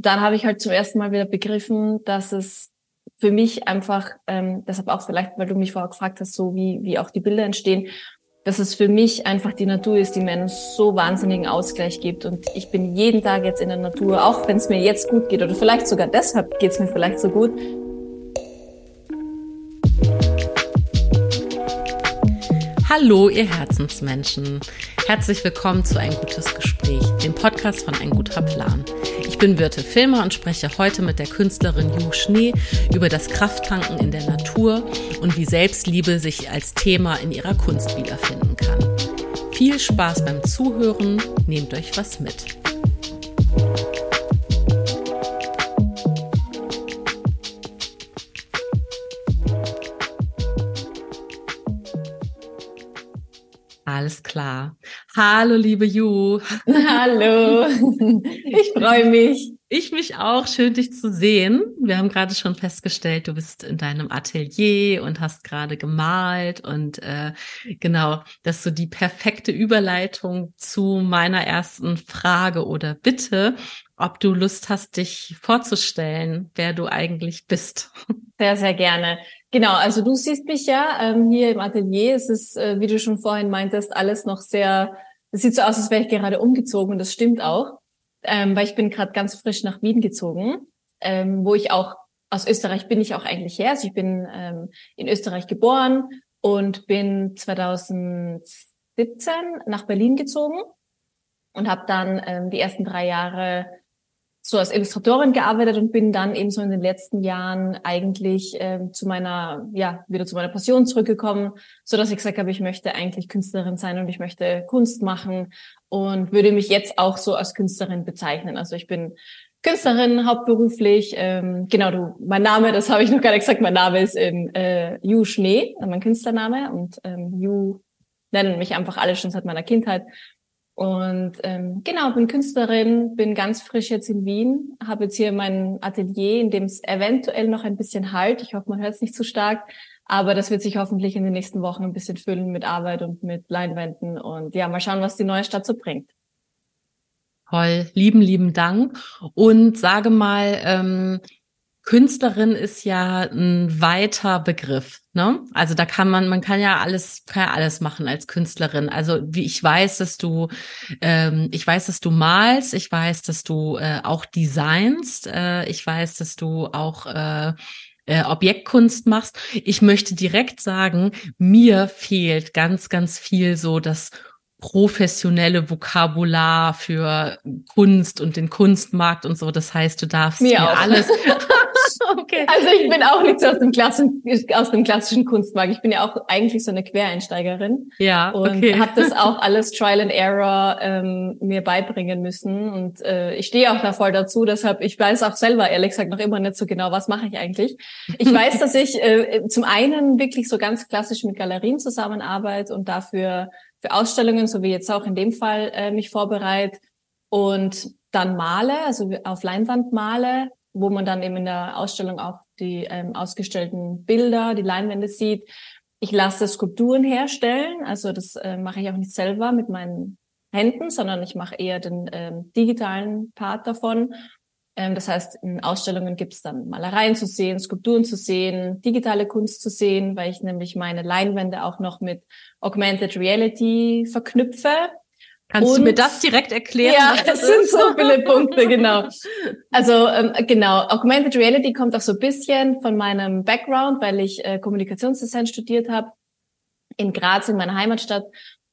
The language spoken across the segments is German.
dann habe ich halt zum ersten Mal wieder begriffen, dass es für mich einfach, ähm, deshalb auch vielleicht, weil du mich vorher gefragt hast, so wie, wie auch die Bilder entstehen, dass es für mich einfach die Natur ist, die mir einen so wahnsinnigen Ausgleich gibt. Und ich bin jeden Tag jetzt in der Natur, auch wenn es mir jetzt gut geht oder vielleicht sogar deshalb geht es mir vielleicht so gut. Hallo, ihr Herzensmenschen. Herzlich willkommen zu Ein gutes Gespräch, dem Podcast von Ein guter Plan. Ich bin Birte Filmer und spreche heute mit der Künstlerin Ju Schnee über das Krafttanken in der Natur und wie Selbstliebe sich als Thema in ihrer Kunst wiederfinden kann. Viel Spaß beim Zuhören, nehmt euch was mit. Alles klar. Hallo, liebe Ju. Hallo. Ich freue mich. Ich mich auch. Schön, dich zu sehen. Wir haben gerade schon festgestellt, du bist in deinem Atelier und hast gerade gemalt und äh, genau, dass so die perfekte Überleitung zu meiner ersten Frage oder Bitte, ob du Lust hast, dich vorzustellen, wer du eigentlich bist. Sehr, sehr gerne. Genau, also du siehst mich ja ähm, hier im Atelier. Es ist, äh, wie du schon vorhin meintest, alles noch sehr, es sieht so aus, als wäre ich gerade umgezogen und das stimmt auch, ähm, weil ich bin gerade ganz frisch nach Wien gezogen, ähm, wo ich auch, aus Österreich bin ich auch eigentlich her. Also ich bin ähm, in Österreich geboren und bin 2017 nach Berlin gezogen und habe dann ähm, die ersten drei Jahre so als Illustratorin gearbeitet und bin dann eben so in den letzten Jahren eigentlich ähm, zu meiner, ja, wieder zu meiner Passion zurückgekommen, so dass ich gesagt habe, ich möchte eigentlich Künstlerin sein und ich möchte Kunst machen und würde mich jetzt auch so als Künstlerin bezeichnen. Also ich bin Künstlerin hauptberuflich. Ähm, genau, du, mein Name, das habe ich noch gar nicht gesagt, mein Name ist in äh, Ju Schnee, mein Künstlername und ähm, Ju nennen mich einfach alle schon seit meiner Kindheit. Und ähm, genau, bin Künstlerin, bin ganz frisch jetzt in Wien, habe jetzt hier mein Atelier, in dem es eventuell noch ein bisschen halt. Ich hoffe, man hört es nicht zu stark, aber das wird sich hoffentlich in den nächsten Wochen ein bisschen füllen mit Arbeit und mit Leinwänden und ja, mal schauen, was die neue Stadt so bringt. Toll, lieben, lieben Dank. Und sage mal, ähm, Künstlerin ist ja ein weiter Begriff. Ne? Also da kann man, man kann ja alles, kann ja alles machen als Künstlerin. Also wie ich weiß, dass du, ähm, ich weiß, dass du malst, ich weiß, dass du äh, auch designst, äh, ich weiß, dass du auch äh, äh, Objektkunst machst. Ich möchte direkt sagen, mir fehlt ganz, ganz viel so das professionelle Vokabular für Kunst und den Kunstmarkt und so. Das heißt, du darfst mir, mir alles okay. Also ich bin auch nicht so aus dem, klassischen, aus dem klassischen Kunstmarkt. Ich bin ja auch eigentlich so eine Quereinsteigerin. Ja, und okay. habe das auch alles Trial and Error ähm, mir beibringen müssen. Und äh, ich stehe auch da voll dazu. Deshalb, ich weiß auch selber ehrlich gesagt noch immer nicht so genau, was mache ich eigentlich. Ich weiß, dass ich äh, zum einen wirklich so ganz klassisch mit Galerien zusammenarbeite und dafür für Ausstellungen, so wie jetzt auch in dem Fall, äh, mich vorbereite und dann male, also auf Leinwand male wo man dann eben in der Ausstellung auch die ähm, ausgestellten Bilder, die Leinwände sieht. Ich lasse Skulpturen herstellen, also das äh, mache ich auch nicht selber mit meinen Händen, sondern ich mache eher den ähm, digitalen Part davon. Ähm, das heißt, in Ausstellungen gibt es dann Malereien zu sehen, Skulpturen zu sehen, digitale Kunst zu sehen, weil ich nämlich meine Leinwände auch noch mit Augmented Reality verknüpfe. Kannst und, du mir das direkt erklären? Ja, es sind so viele Punkte, genau. Also ähm, genau, Augmented Reality kommt auch so ein bisschen von meinem Background, weil ich äh, Kommunikationsdesign studiert habe in Graz, in meiner Heimatstadt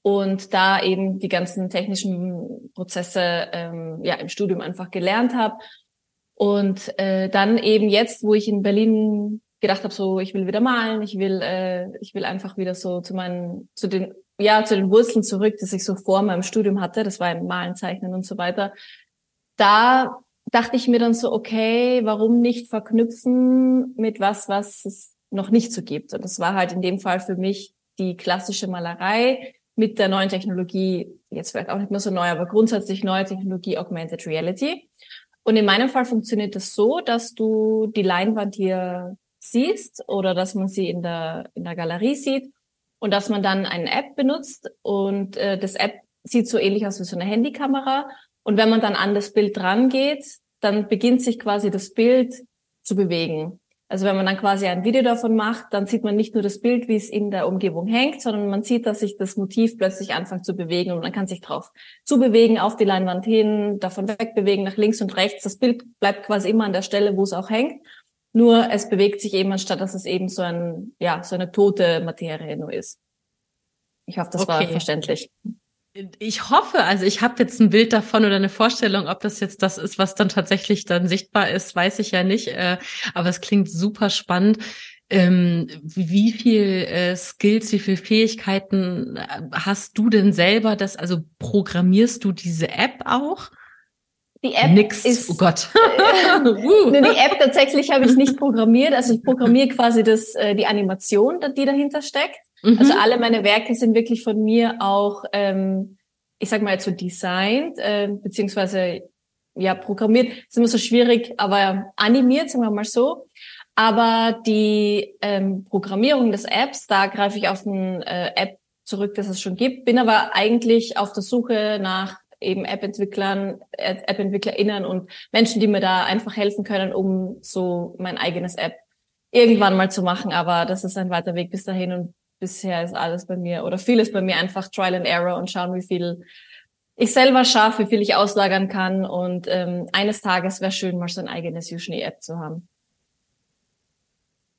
und da eben die ganzen technischen Prozesse ähm, ja im Studium einfach gelernt habe. Und äh, dann eben jetzt, wo ich in Berlin gedacht habe, so ich will wieder malen, ich will äh, ich will einfach wieder so zu meinen zu den ja, zu den Wurzeln zurück, das ich so vor meinem Studium hatte, das war im Malen, Zeichnen und so weiter. Da dachte ich mir dann so, okay, warum nicht verknüpfen mit was, was es noch nicht so gibt? Und das war halt in dem Fall für mich die klassische Malerei mit der neuen Technologie, jetzt vielleicht auch nicht mehr so neu, aber grundsätzlich neue Technologie Augmented Reality. Und in meinem Fall funktioniert das so, dass du die Leinwand hier siehst oder dass man sie in der, in der Galerie sieht und dass man dann eine App benutzt und äh, das App sieht so ähnlich aus wie so eine Handykamera. Und wenn man dann an das Bild dran geht, dann beginnt sich quasi das Bild zu bewegen. Also wenn man dann quasi ein Video davon macht, dann sieht man nicht nur das Bild, wie es in der Umgebung hängt, sondern man sieht, dass sich das Motiv plötzlich anfängt zu bewegen und man kann sich drauf zubewegen, auf die Leinwand hin, davon wegbewegen, nach links und rechts. Das Bild bleibt quasi immer an der Stelle, wo es auch hängt. Nur es bewegt sich eben, anstatt dass es eben so ein, ja, so eine tote Materie nur ist. Ich hoffe, das okay. war verständlich. Ich hoffe, also ich habe jetzt ein Bild davon oder eine Vorstellung, ob das jetzt das ist, was dann tatsächlich dann sichtbar ist, weiß ich ja nicht. Äh, aber es klingt super spannend. Ähm, wie viel äh, Skills, wie viel Fähigkeiten äh, hast du denn selber? Das also programmierst du diese App auch? Die App Nix. ist. Oh Gott. uh. die App tatsächlich habe ich nicht programmiert. Also ich programmiere quasi das, äh, die Animation, die dahinter steckt. Mhm. Also alle meine Werke sind wirklich von mir auch, ähm, ich sag mal jetzt so designt, äh, beziehungsweise ja programmiert. Ist immer so schwierig, aber animiert, sagen wir mal so. Aber die ähm, Programmierung des Apps, da greife ich auf eine äh, App zurück, das es schon gibt. Bin aber eigentlich auf der Suche nach eben App-Entwicklern, App-EntwicklerInnen und Menschen, die mir da einfach helfen können, um so mein eigenes App irgendwann mal zu machen. Aber das ist ein weiter Weg bis dahin und bisher ist alles bei mir oder vieles bei mir einfach Trial and Error und schauen, wie viel ich selber schaffe, wie viel ich auslagern kann. Und ähm, eines Tages wäre schön, mal so ein eigenes Uschni-App zu haben.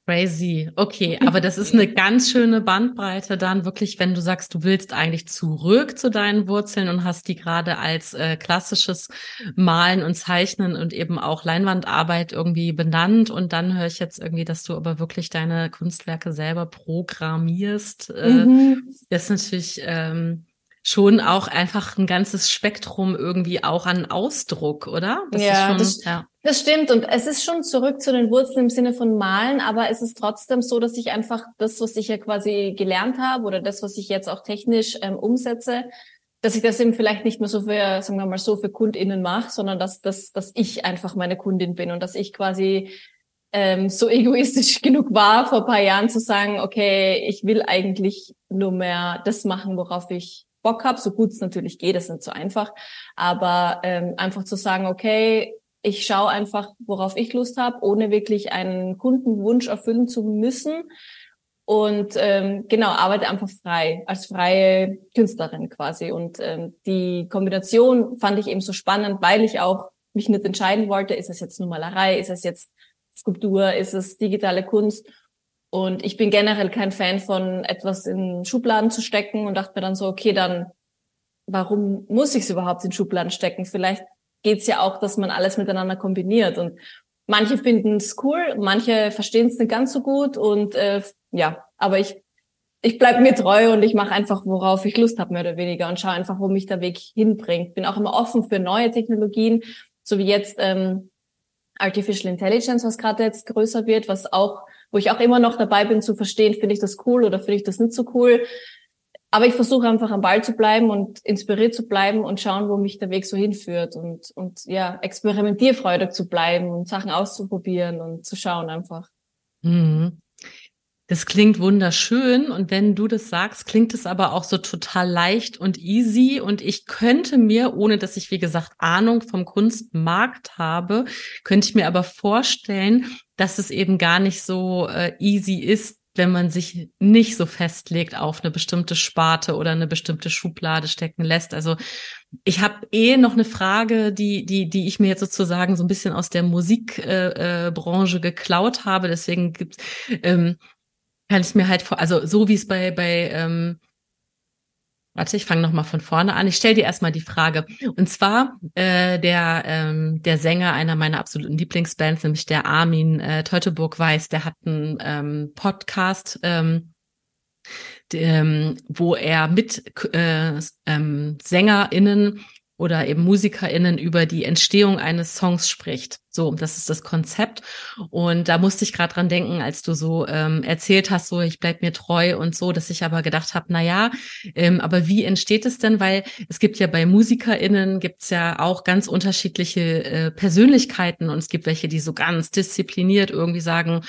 Crazy. Okay, aber das ist eine ganz schöne Bandbreite dann wirklich, wenn du sagst, du willst eigentlich zurück zu deinen Wurzeln und hast die gerade als äh, klassisches Malen und Zeichnen und eben auch Leinwandarbeit irgendwie benannt und dann höre ich jetzt irgendwie, dass du aber wirklich deine Kunstwerke selber programmierst. Äh, mhm. Das ist natürlich ähm, schon auch einfach ein ganzes Spektrum irgendwie auch an Ausdruck, oder? Das ja, schon, das, ja, das stimmt. Und es ist schon zurück zu den Wurzeln im Sinne von Malen, aber es ist trotzdem so, dass ich einfach das, was ich ja quasi gelernt habe oder das, was ich jetzt auch technisch ähm, umsetze, dass ich das eben vielleicht nicht mehr so für, sagen wir mal so, für KundInnen mache, sondern dass, dass, dass ich einfach meine Kundin bin und dass ich quasi ähm, so egoistisch genug war, vor paar Jahren zu sagen, okay, ich will eigentlich nur mehr das machen, worauf ich Bock habe, so gut es natürlich geht, das ist nicht so einfach, aber ähm, einfach zu sagen, okay, ich schaue einfach, worauf ich Lust habe, ohne wirklich einen Kundenwunsch erfüllen zu müssen. Und ähm, genau, arbeite einfach frei, als freie Künstlerin quasi. Und ähm, die Kombination fand ich eben so spannend, weil ich auch mich nicht entscheiden wollte, ist es jetzt nur Malerei, ist es jetzt Skulptur, ist es digitale Kunst. Und ich bin generell kein Fan von etwas in Schubladen zu stecken und dachte mir dann so, okay, dann warum muss ich es überhaupt in Schubladen stecken? Vielleicht geht's ja auch, dass man alles miteinander kombiniert. Und manche finden es cool, manche verstehen es nicht ganz so gut. Und äh, ja, aber ich, ich bleib mir treu und ich mache einfach, worauf ich Lust habe, mehr oder weniger, und schaue einfach, wo mich der Weg hinbringt. Bin auch immer offen für neue Technologien, so wie jetzt ähm, Artificial Intelligence, was gerade jetzt größer wird, was auch wo ich auch immer noch dabei bin zu verstehen, finde ich das cool oder finde ich das nicht so cool. Aber ich versuche einfach am Ball zu bleiben und inspiriert zu bleiben und schauen, wo mich der Weg so hinführt und, und ja, experimentierfreudig zu bleiben und Sachen auszuprobieren und zu schauen einfach. Mhm. Das klingt wunderschön und wenn du das sagst, klingt es aber auch so total leicht und easy und ich könnte mir, ohne dass ich wie gesagt Ahnung vom Kunstmarkt habe, könnte ich mir aber vorstellen, dass es eben gar nicht so äh, easy ist, wenn man sich nicht so festlegt auf eine bestimmte Sparte oder eine bestimmte Schublade stecken lässt. Also ich habe eh noch eine Frage, die die die ich mir jetzt sozusagen so ein bisschen aus der Musikbranche äh, äh, geklaut habe. Deswegen gibt's ähm, kann ich mir halt vor, also so wie es bei, bei ähm, Warte, ich fange nochmal von vorne an. Ich stelle dir erstmal die Frage. Und zwar äh, der, ähm, der Sänger einer meiner absoluten Lieblingsbands, nämlich der Armin äh, Teutoburg Weiß, der hat einen ähm, Podcast, ähm, ähm, wo er mit äh, ähm, SängerInnen oder eben MusikerInnen über die Entstehung eines Songs spricht. So, das ist das Konzept. Und da musste ich gerade dran denken, als du so ähm, erzählt hast, so ich bleib mir treu und so, dass ich aber gedacht habe, na ja, ähm, aber wie entsteht es denn? Weil es gibt ja bei MusikerInnen gibt's ja auch ganz unterschiedliche äh, Persönlichkeiten und es gibt welche, die so ganz diszipliniert irgendwie sagen,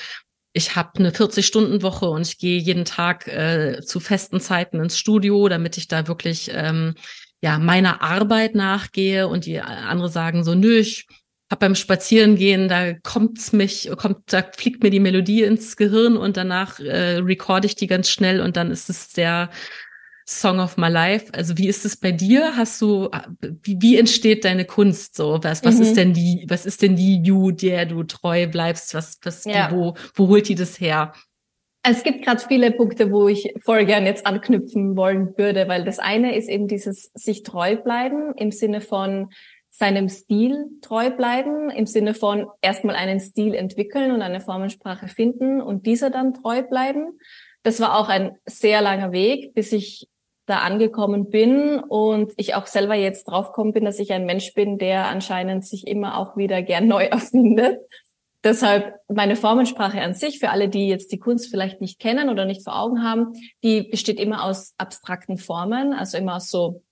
ich habe eine 40-Stunden-Woche und ich gehe jeden Tag äh, zu festen Zeiten ins Studio, damit ich da wirklich ähm, ja meiner Arbeit nachgehe und die andere sagen so, nö, ich habe beim Spazierengehen, da kommt's mich, kommt, da fliegt mir die Melodie ins Gehirn und danach äh, recorde ich die ganz schnell und dann ist es der Song of my life. Also wie ist es bei dir? Hast du, wie, wie entsteht deine Kunst so? Was, was mhm. ist denn die, was ist denn die You, der du treu bleibst? Was, was, ja. wo, wo holt die das her? Es gibt gerade viele Punkte, wo ich voll gern jetzt anknüpfen wollen würde, weil das eine ist eben dieses sich treu bleiben im Sinne von seinem Stil treu bleiben, im Sinne von erstmal einen Stil entwickeln und eine Formensprache finden und dieser dann treu bleiben. Das war auch ein sehr langer Weg, bis ich da angekommen bin und ich auch selber jetzt draufgekommen bin, dass ich ein Mensch bin, der anscheinend sich immer auch wieder gern neu erfindet. Deshalb meine Formensprache an sich, für alle, die jetzt die Kunst vielleicht nicht kennen oder nicht vor Augen haben, die besteht immer aus abstrakten Formen, also immer aus so,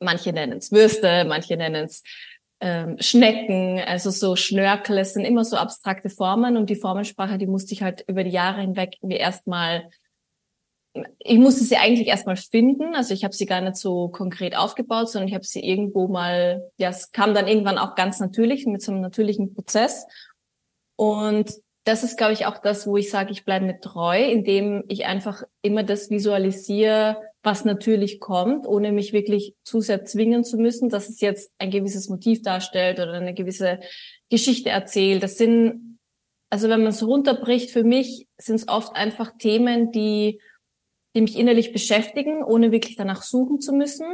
manche nennen es Würste, manche nennen es ähm, Schnecken, also so Schnörkel, es sind immer so abstrakte Formen und die Formensprache, die musste ich halt über die Jahre hinweg wie erstmal ich musste sie eigentlich erstmal finden. Also ich habe sie gar nicht so konkret aufgebaut, sondern ich habe sie irgendwo mal, ja, es kam dann irgendwann auch ganz natürlich mit so einem natürlichen Prozess. Und das ist, glaube ich, auch das, wo ich sage, ich bleibe mir treu, indem ich einfach immer das visualisiere, was natürlich kommt, ohne mich wirklich zu sehr zwingen zu müssen, dass es jetzt ein gewisses Motiv darstellt oder eine gewisse Geschichte erzählt. Das sind, also wenn man es runterbricht, für mich sind es oft einfach Themen, die die mich innerlich beschäftigen, ohne wirklich danach suchen zu müssen.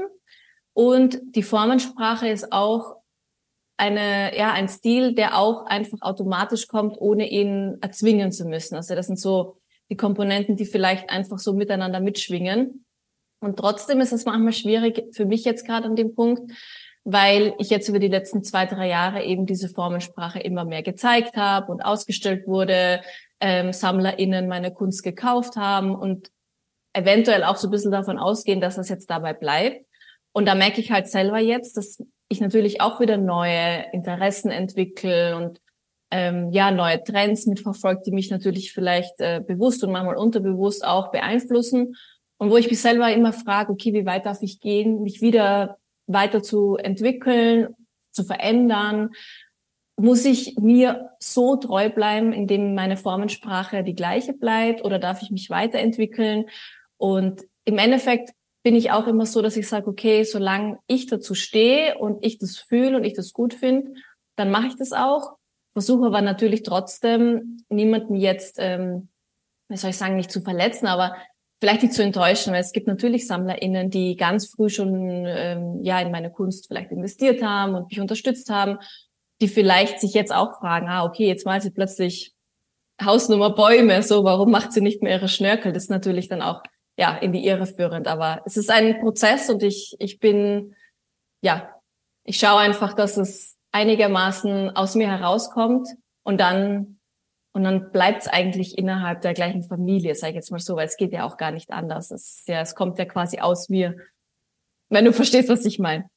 Und die Formensprache ist auch eine, ja, ein Stil, der auch einfach automatisch kommt, ohne ihn erzwingen zu müssen. Also das sind so die Komponenten, die vielleicht einfach so miteinander mitschwingen. Und trotzdem ist es manchmal schwierig für mich jetzt gerade an dem Punkt, weil ich jetzt über die letzten zwei, drei Jahre eben diese Formensprache immer mehr gezeigt habe und ausgestellt wurde, ähm, SammlerInnen meine Kunst gekauft haben und eventuell auch so ein bisschen davon ausgehen, dass das jetzt dabei bleibt. Und da merke ich halt selber jetzt, dass ich natürlich auch wieder neue Interessen entwickle und ähm, ja neue Trends mitverfolgt, die mich natürlich vielleicht äh, bewusst und manchmal unterbewusst auch beeinflussen und wo ich mich selber immer frage, okay, wie weit darf ich gehen, mich wieder weiter zu entwickeln, zu verändern? Muss ich mir so treu bleiben, indem meine Formensprache die gleiche bleibt oder darf ich mich weiterentwickeln? Und im Endeffekt bin ich auch immer so, dass ich sage, okay, solange ich dazu stehe und ich das fühle und ich das gut finde, dann mache ich das auch. Versuche aber natürlich trotzdem niemanden jetzt, ähm, wie soll ich sagen, nicht zu verletzen, aber vielleicht nicht zu enttäuschen, weil es gibt natürlich SammlerInnen, die ganz früh schon ähm, ja in meine Kunst vielleicht investiert haben und mich unterstützt haben, die vielleicht sich jetzt auch fragen, ah, okay, jetzt malt sie plötzlich Hausnummer Bäume, so, warum macht sie nicht mehr ihre Schnörkel? Das ist natürlich dann auch ja, in die Irre führend. Aber es ist ein Prozess und ich, ich bin, ja, ich schaue einfach, dass es einigermaßen aus mir herauskommt und dann und dann bleibt es eigentlich innerhalb der gleichen Familie, sage ich jetzt mal so, weil es geht ja auch gar nicht anders. Es, ja, es kommt ja quasi aus mir, wenn du verstehst, was ich meine.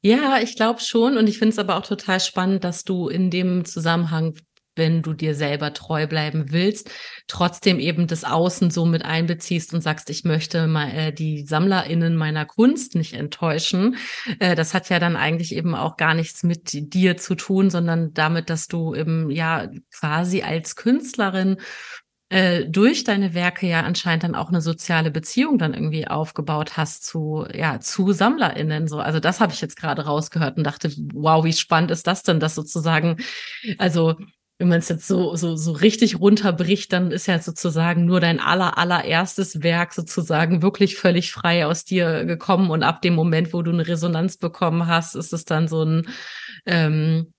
Ja, ich glaube schon. Und ich finde es aber auch total spannend, dass du in dem Zusammenhang wenn du dir selber treu bleiben willst, trotzdem eben das Außen so mit einbeziehst und sagst, ich möchte mal äh, die SammlerInnen meiner Kunst nicht enttäuschen. Äh, das hat ja dann eigentlich eben auch gar nichts mit dir zu tun, sondern damit, dass du eben ja quasi als Künstlerin äh, durch deine Werke ja anscheinend dann auch eine soziale Beziehung dann irgendwie aufgebaut hast zu ja zu SammlerInnen so also das habe ich jetzt gerade rausgehört und dachte wow wie spannend ist das denn dass sozusagen also wenn man es jetzt so, so, so richtig runterbricht, dann ist ja sozusagen nur dein aller, allererstes Werk sozusagen wirklich völlig frei aus dir gekommen. Und ab dem Moment, wo du eine Resonanz bekommen hast, ist es dann so ein, ähm,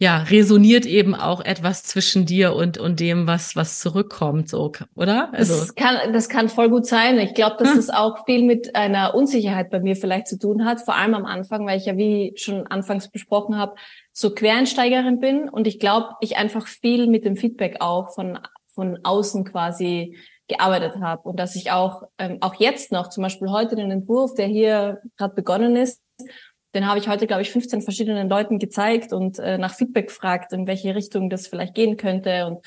ja, resoniert eben auch etwas zwischen dir und, und dem, was, was zurückkommt, so, oder? Also. Das kann, das kann voll gut sein. Ich glaube, dass hm. es auch viel mit einer Unsicherheit bei mir vielleicht zu tun hat, vor allem am Anfang, weil ich ja, wie schon anfangs besprochen habe, so Quereinsteigerin bin und ich glaube, ich einfach viel mit dem Feedback auch von, von außen quasi gearbeitet habe und dass ich auch, ähm, auch jetzt noch, zum Beispiel heute den Entwurf, der hier gerade begonnen ist, den habe ich heute, glaube ich, 15 verschiedenen Leuten gezeigt und äh, nach Feedback gefragt, in welche Richtung das vielleicht gehen könnte. Und,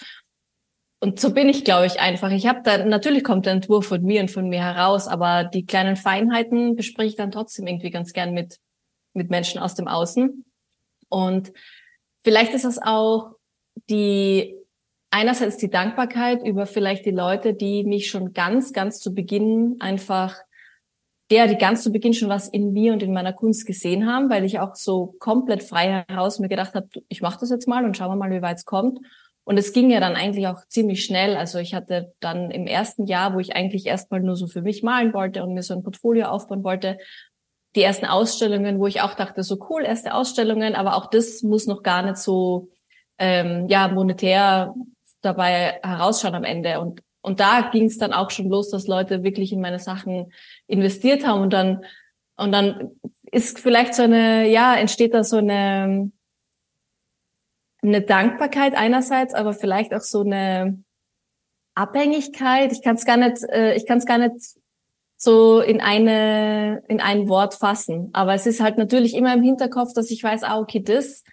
und so bin ich, glaube ich, einfach. Ich habe da, natürlich kommt der Entwurf von mir und von mir heraus, aber die kleinen Feinheiten bespreche ich dann trotzdem irgendwie ganz gern mit, mit Menschen aus dem Außen. Und vielleicht ist es auch die einerseits die Dankbarkeit über vielleicht die Leute, die mich schon ganz, ganz zu Beginn einfach, der, die ganz zu Beginn schon was in mir und in meiner Kunst gesehen haben, weil ich auch so komplett frei heraus mir gedacht habe, ich mache das jetzt mal und schauen wir mal, wie weit es kommt. Und es ging ja dann eigentlich auch ziemlich schnell. Also ich hatte dann im ersten Jahr, wo ich eigentlich erstmal nur so für mich malen wollte und mir so ein Portfolio aufbauen wollte, die ersten Ausstellungen, wo ich auch dachte, so cool, erste Ausstellungen, aber auch das muss noch gar nicht so ähm, ja monetär dabei herausschauen am Ende. Und und da ging es dann auch schon los, dass Leute wirklich in meine Sachen investiert haben und dann und dann ist vielleicht so eine ja entsteht da so eine eine Dankbarkeit einerseits, aber vielleicht auch so eine Abhängigkeit. Ich kann es gar nicht, äh, ich kann es gar nicht so in eine in ein Wort fassen. Aber es ist halt natürlich immer im Hinterkopf, dass ich weiß, ah okay, das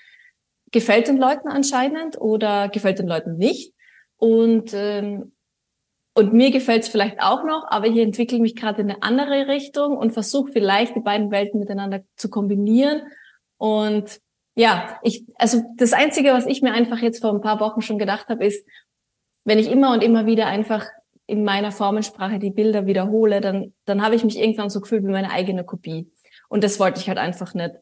gefällt den Leuten anscheinend oder gefällt den Leuten nicht. Und ähm, und mir gefällt es vielleicht auch noch, aber ich entwickle mich gerade in eine andere Richtung und versuche vielleicht die beiden Welten miteinander zu kombinieren. Und ja, ich, also das Einzige, was ich mir einfach jetzt vor ein paar Wochen schon gedacht habe, ist, wenn ich immer und immer wieder einfach in meiner Formensprache die Bilder wiederhole, dann, dann habe ich mich irgendwann so gefühlt wie meine eigene Kopie. Und das wollte ich halt einfach nicht.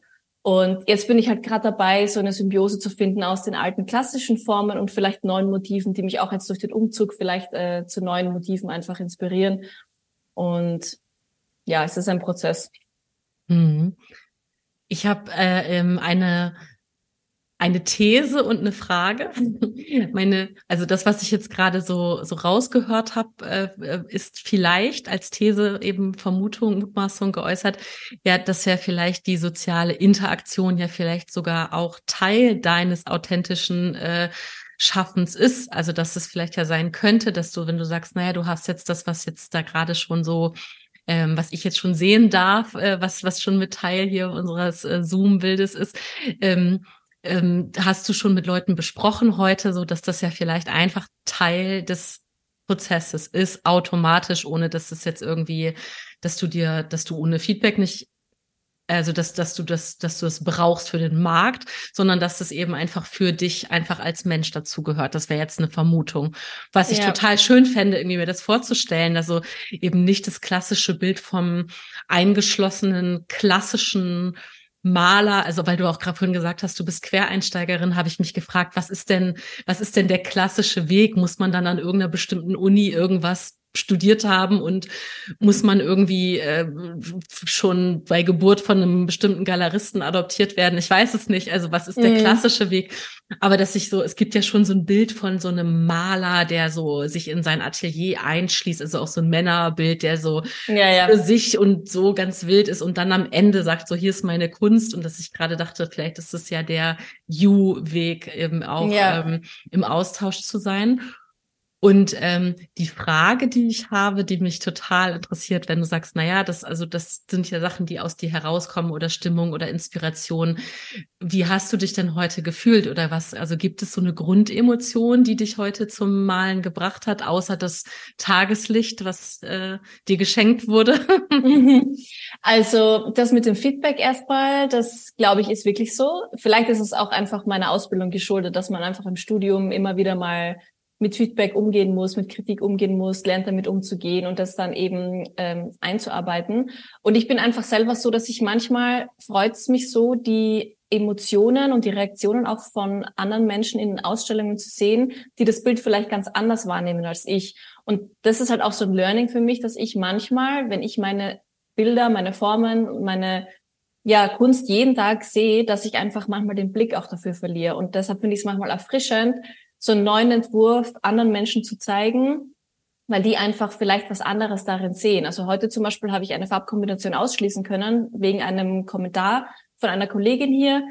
Und jetzt bin ich halt gerade dabei, so eine Symbiose zu finden aus den alten klassischen Formen und vielleicht neuen Motiven, die mich auch jetzt durch den Umzug vielleicht äh, zu neuen Motiven einfach inspirieren. Und ja, es ist ein Prozess. Mhm. Ich habe äh, ähm, eine eine These und eine Frage. Meine, also das, was ich jetzt gerade so so rausgehört habe, äh, ist vielleicht als These eben Vermutung, Mutmaßung geäußert, ja, dass ja vielleicht die soziale Interaktion ja vielleicht sogar auch Teil deines authentischen äh, Schaffens ist. Also dass es vielleicht ja sein könnte, dass du, wenn du sagst, naja, du hast jetzt das, was jetzt da gerade schon so ähm, was ich jetzt schon sehen darf, äh, was, was schon mit Teil hier unseres äh, Zoom-Bildes ist. Ähm, ähm, hast du schon mit Leuten besprochen heute, so dass das ja vielleicht einfach Teil des Prozesses ist, automatisch, ohne dass es jetzt irgendwie, dass du dir, dass du ohne Feedback nicht also dass, dass du das, dass du es brauchst für den Markt, sondern dass es eben einfach für dich einfach als Mensch dazugehört. Das wäre jetzt eine Vermutung. Was ich ja. total schön fände, irgendwie mir das vorzustellen, also eben nicht das klassische Bild vom eingeschlossenen, klassischen Maler, also weil du auch gerade vorhin gesagt hast, du bist Quereinsteigerin, habe ich mich gefragt, was ist denn, was ist denn der klassische Weg? Muss man dann an irgendeiner bestimmten Uni irgendwas studiert haben und muss man irgendwie äh, schon bei Geburt von einem bestimmten Galeristen adoptiert werden. Ich weiß es nicht. Also was ist der mhm. klassische Weg? Aber dass ich so, es gibt ja schon so ein Bild von so einem Maler, der so sich in sein Atelier einschließt, also auch so ein Männerbild, der so ja, ja. für sich und so ganz wild ist und dann am Ende sagt, so hier ist meine Kunst und dass ich gerade dachte, vielleicht ist es ja der You-Weg eben auch ja. ähm, im Austausch zu sein. Und ähm, die Frage, die ich habe, die mich total interessiert, wenn du sagst, na ja, das also das sind ja Sachen, die aus dir herauskommen oder Stimmung oder Inspiration. Wie hast du dich denn heute gefühlt oder was? Also gibt es so eine Grundemotion, die dich heute zum Malen gebracht hat, außer das Tageslicht, was äh, dir geschenkt wurde? Also das mit dem Feedback erstmal, das glaube ich ist wirklich so. Vielleicht ist es auch einfach meiner Ausbildung geschuldet, dass man einfach im Studium immer wieder mal mit Feedback umgehen muss, mit Kritik umgehen muss, lernt damit umzugehen und das dann eben ähm, einzuarbeiten. Und ich bin einfach selber so, dass ich manchmal freut es mich so, die Emotionen und die Reaktionen auch von anderen Menschen in Ausstellungen zu sehen, die das Bild vielleicht ganz anders wahrnehmen als ich. Und das ist halt auch so ein Learning für mich, dass ich manchmal, wenn ich meine Bilder, meine Formen, meine ja, Kunst jeden Tag sehe, dass ich einfach manchmal den Blick auch dafür verliere. Und deshalb finde ich es manchmal erfrischend, so einen neuen Entwurf anderen Menschen zu zeigen, weil die einfach vielleicht was anderes darin sehen. Also heute zum Beispiel habe ich eine Farbkombination ausschließen können wegen einem Kommentar von einer Kollegin hier,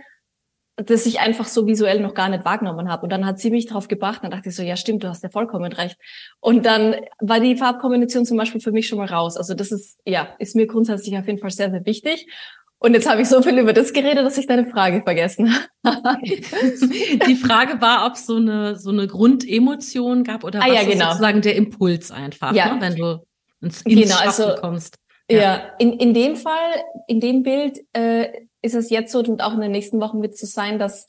das ich einfach so visuell noch gar nicht wahrgenommen habe. Und dann hat sie mich drauf gebracht. Dann dachte ich so, ja stimmt, du hast ja vollkommen recht. Und dann war die Farbkombination zum Beispiel für mich schon mal raus. Also das ist, ja, ist mir grundsätzlich auf jeden Fall sehr, sehr wichtig. Und jetzt habe ich so viel über das geredet, dass ich deine Frage vergessen habe. Die Frage war, ob es so eine, so eine Grundemotion gab oder ah, was ja, genau. sozusagen der Impuls einfach, ja. ne, wenn du ins, ins genau, also, kommst. Ja, ja in, in dem Fall, in dem Bild äh, ist es jetzt so und auch in den nächsten Wochen wird es so sein, dass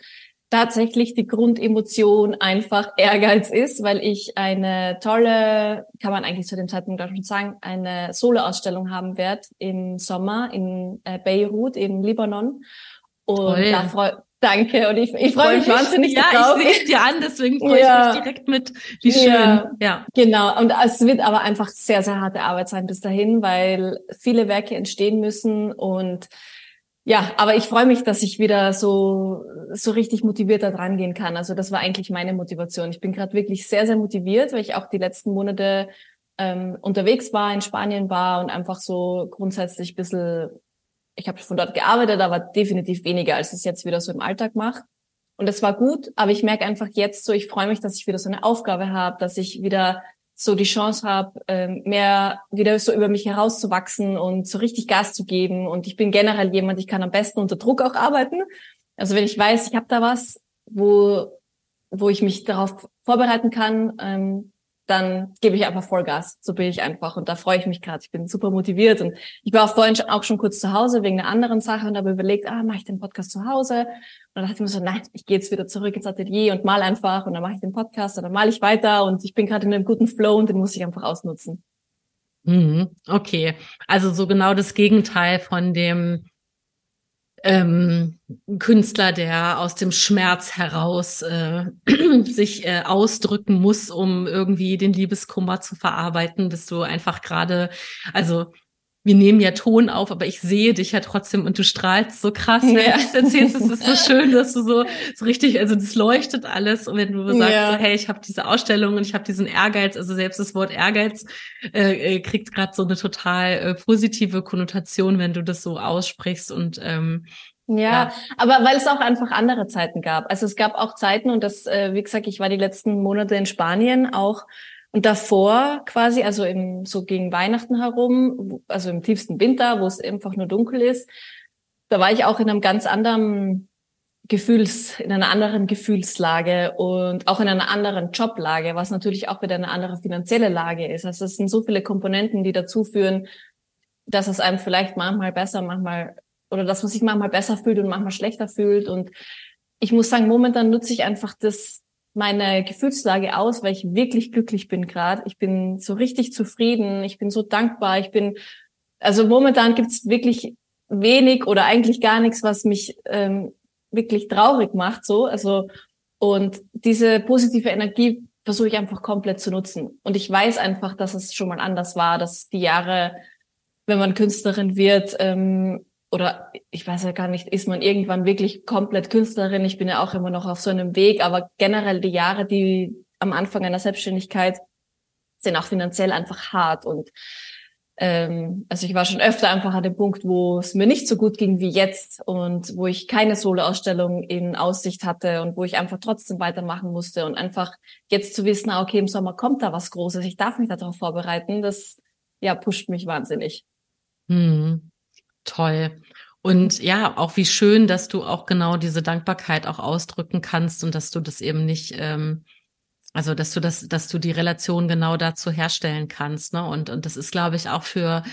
tatsächlich die Grundemotion einfach Ehrgeiz ist, weil ich eine tolle, kann man eigentlich zu dem Zeitpunkt auch schon sagen, eine Solo-Ausstellung haben werde im Sommer in äh, Beirut im Libanon. Und Toll. da freue Danke und ich, ich freue mich wahnsinnig ja, drauf. Ja, ich sehe dir an, deswegen freue ja. ich mich direkt mit. Wie schön. Ja, ja, genau. Und es wird aber einfach sehr, sehr harte Arbeit sein bis dahin, weil viele Werke entstehen müssen und ja, aber ich freue mich, dass ich wieder so so richtig motiviert da dran gehen kann. Also das war eigentlich meine Motivation. Ich bin gerade wirklich sehr sehr motiviert, weil ich auch die letzten Monate ähm, unterwegs war, in Spanien war und einfach so grundsätzlich ein bisschen, ich habe von dort gearbeitet, aber definitiv weniger, als ich es jetzt wieder so im Alltag mache. Und das war gut, aber ich merke einfach jetzt so, ich freue mich, dass ich wieder so eine Aufgabe habe, dass ich wieder so die Chance habe, ähm, mehr wieder so über mich herauszuwachsen und so richtig Gas zu geben. Und ich bin generell jemand, ich kann am besten unter Druck auch arbeiten. Also wenn ich weiß, ich habe da was, wo, wo ich mich darauf vorbereiten kann, ähm, dann gebe ich einfach Vollgas. So bin ich einfach. Und da freue ich mich gerade. Ich bin super motiviert. Und ich war auch vorhin auch schon kurz zu Hause wegen einer anderen Sache und habe überlegt, ah, mache ich den Podcast zu Hause? Und dann dachte ich mir so, nein, ich gehe jetzt wieder zurück ins Atelier und mal einfach und dann mache ich den Podcast und dann mal ich weiter und ich bin gerade in einem guten Flow und den muss ich einfach ausnutzen. Mhm, okay. Also so genau das Gegenteil von dem ähm, Künstler, der aus dem Schmerz heraus äh, sich äh, ausdrücken muss, um irgendwie den Liebeskummer zu verarbeiten, bist du einfach gerade, also wir nehmen ja Ton auf, aber ich sehe dich ja trotzdem und du strahlst so krass, wenn ja. du es erzählst. Es ist so schön, dass du so, so richtig, also das leuchtet alles. Und wenn du sagst, ja. so, hey, ich habe diese Ausstellung und ich habe diesen Ehrgeiz, also selbst das Wort Ehrgeiz äh, äh kriegt gerade so eine total äh, positive Konnotation, wenn du das so aussprichst. Und ähm, ja, ja, aber weil es auch einfach andere Zeiten gab. Also es gab auch Zeiten und das, äh, wie gesagt, ich war die letzten Monate in Spanien auch und davor quasi, also im, so gegen Weihnachten herum, also im tiefsten Winter, wo es einfach nur dunkel ist, da war ich auch in einem ganz anderen Gefühls, in einer anderen Gefühlslage und auch in einer anderen Joblage, was natürlich auch wieder eine andere finanzielle Lage ist. Also es sind so viele Komponenten, die dazu führen, dass es einem vielleicht manchmal besser, manchmal oder dass man sich manchmal besser fühlt und manchmal schlechter fühlt. Und ich muss sagen, momentan nutze ich einfach das, meine Gefühlslage aus, weil ich wirklich glücklich bin gerade. Ich bin so richtig zufrieden, ich bin so dankbar, ich bin, also momentan gibt's wirklich wenig oder eigentlich gar nichts, was mich ähm, wirklich traurig macht. So, also und diese positive Energie versuche ich einfach komplett zu nutzen. Und ich weiß einfach, dass es schon mal anders war, dass die Jahre, wenn man Künstlerin wird, ähm, oder ich weiß ja gar nicht, ist man irgendwann wirklich komplett Künstlerin? Ich bin ja auch immer noch auf so einem Weg, aber generell die Jahre, die am Anfang einer Selbstständigkeit sind auch finanziell einfach hart und ähm, also ich war schon öfter einfach an dem Punkt, wo es mir nicht so gut ging wie jetzt und wo ich keine Solo-Ausstellung in Aussicht hatte und wo ich einfach trotzdem weitermachen musste und einfach jetzt zu wissen, ah, okay, im Sommer kommt da was Großes, ich darf mich darauf vorbereiten, das ja pusht mich wahnsinnig. Hm. Toll. Und ja, auch wie schön, dass du auch genau diese Dankbarkeit auch ausdrücken kannst und dass du das eben nicht, ähm, also dass du das, dass du die Relation genau dazu herstellen kannst. Ne? Und, und das ist, glaube ich, auch für,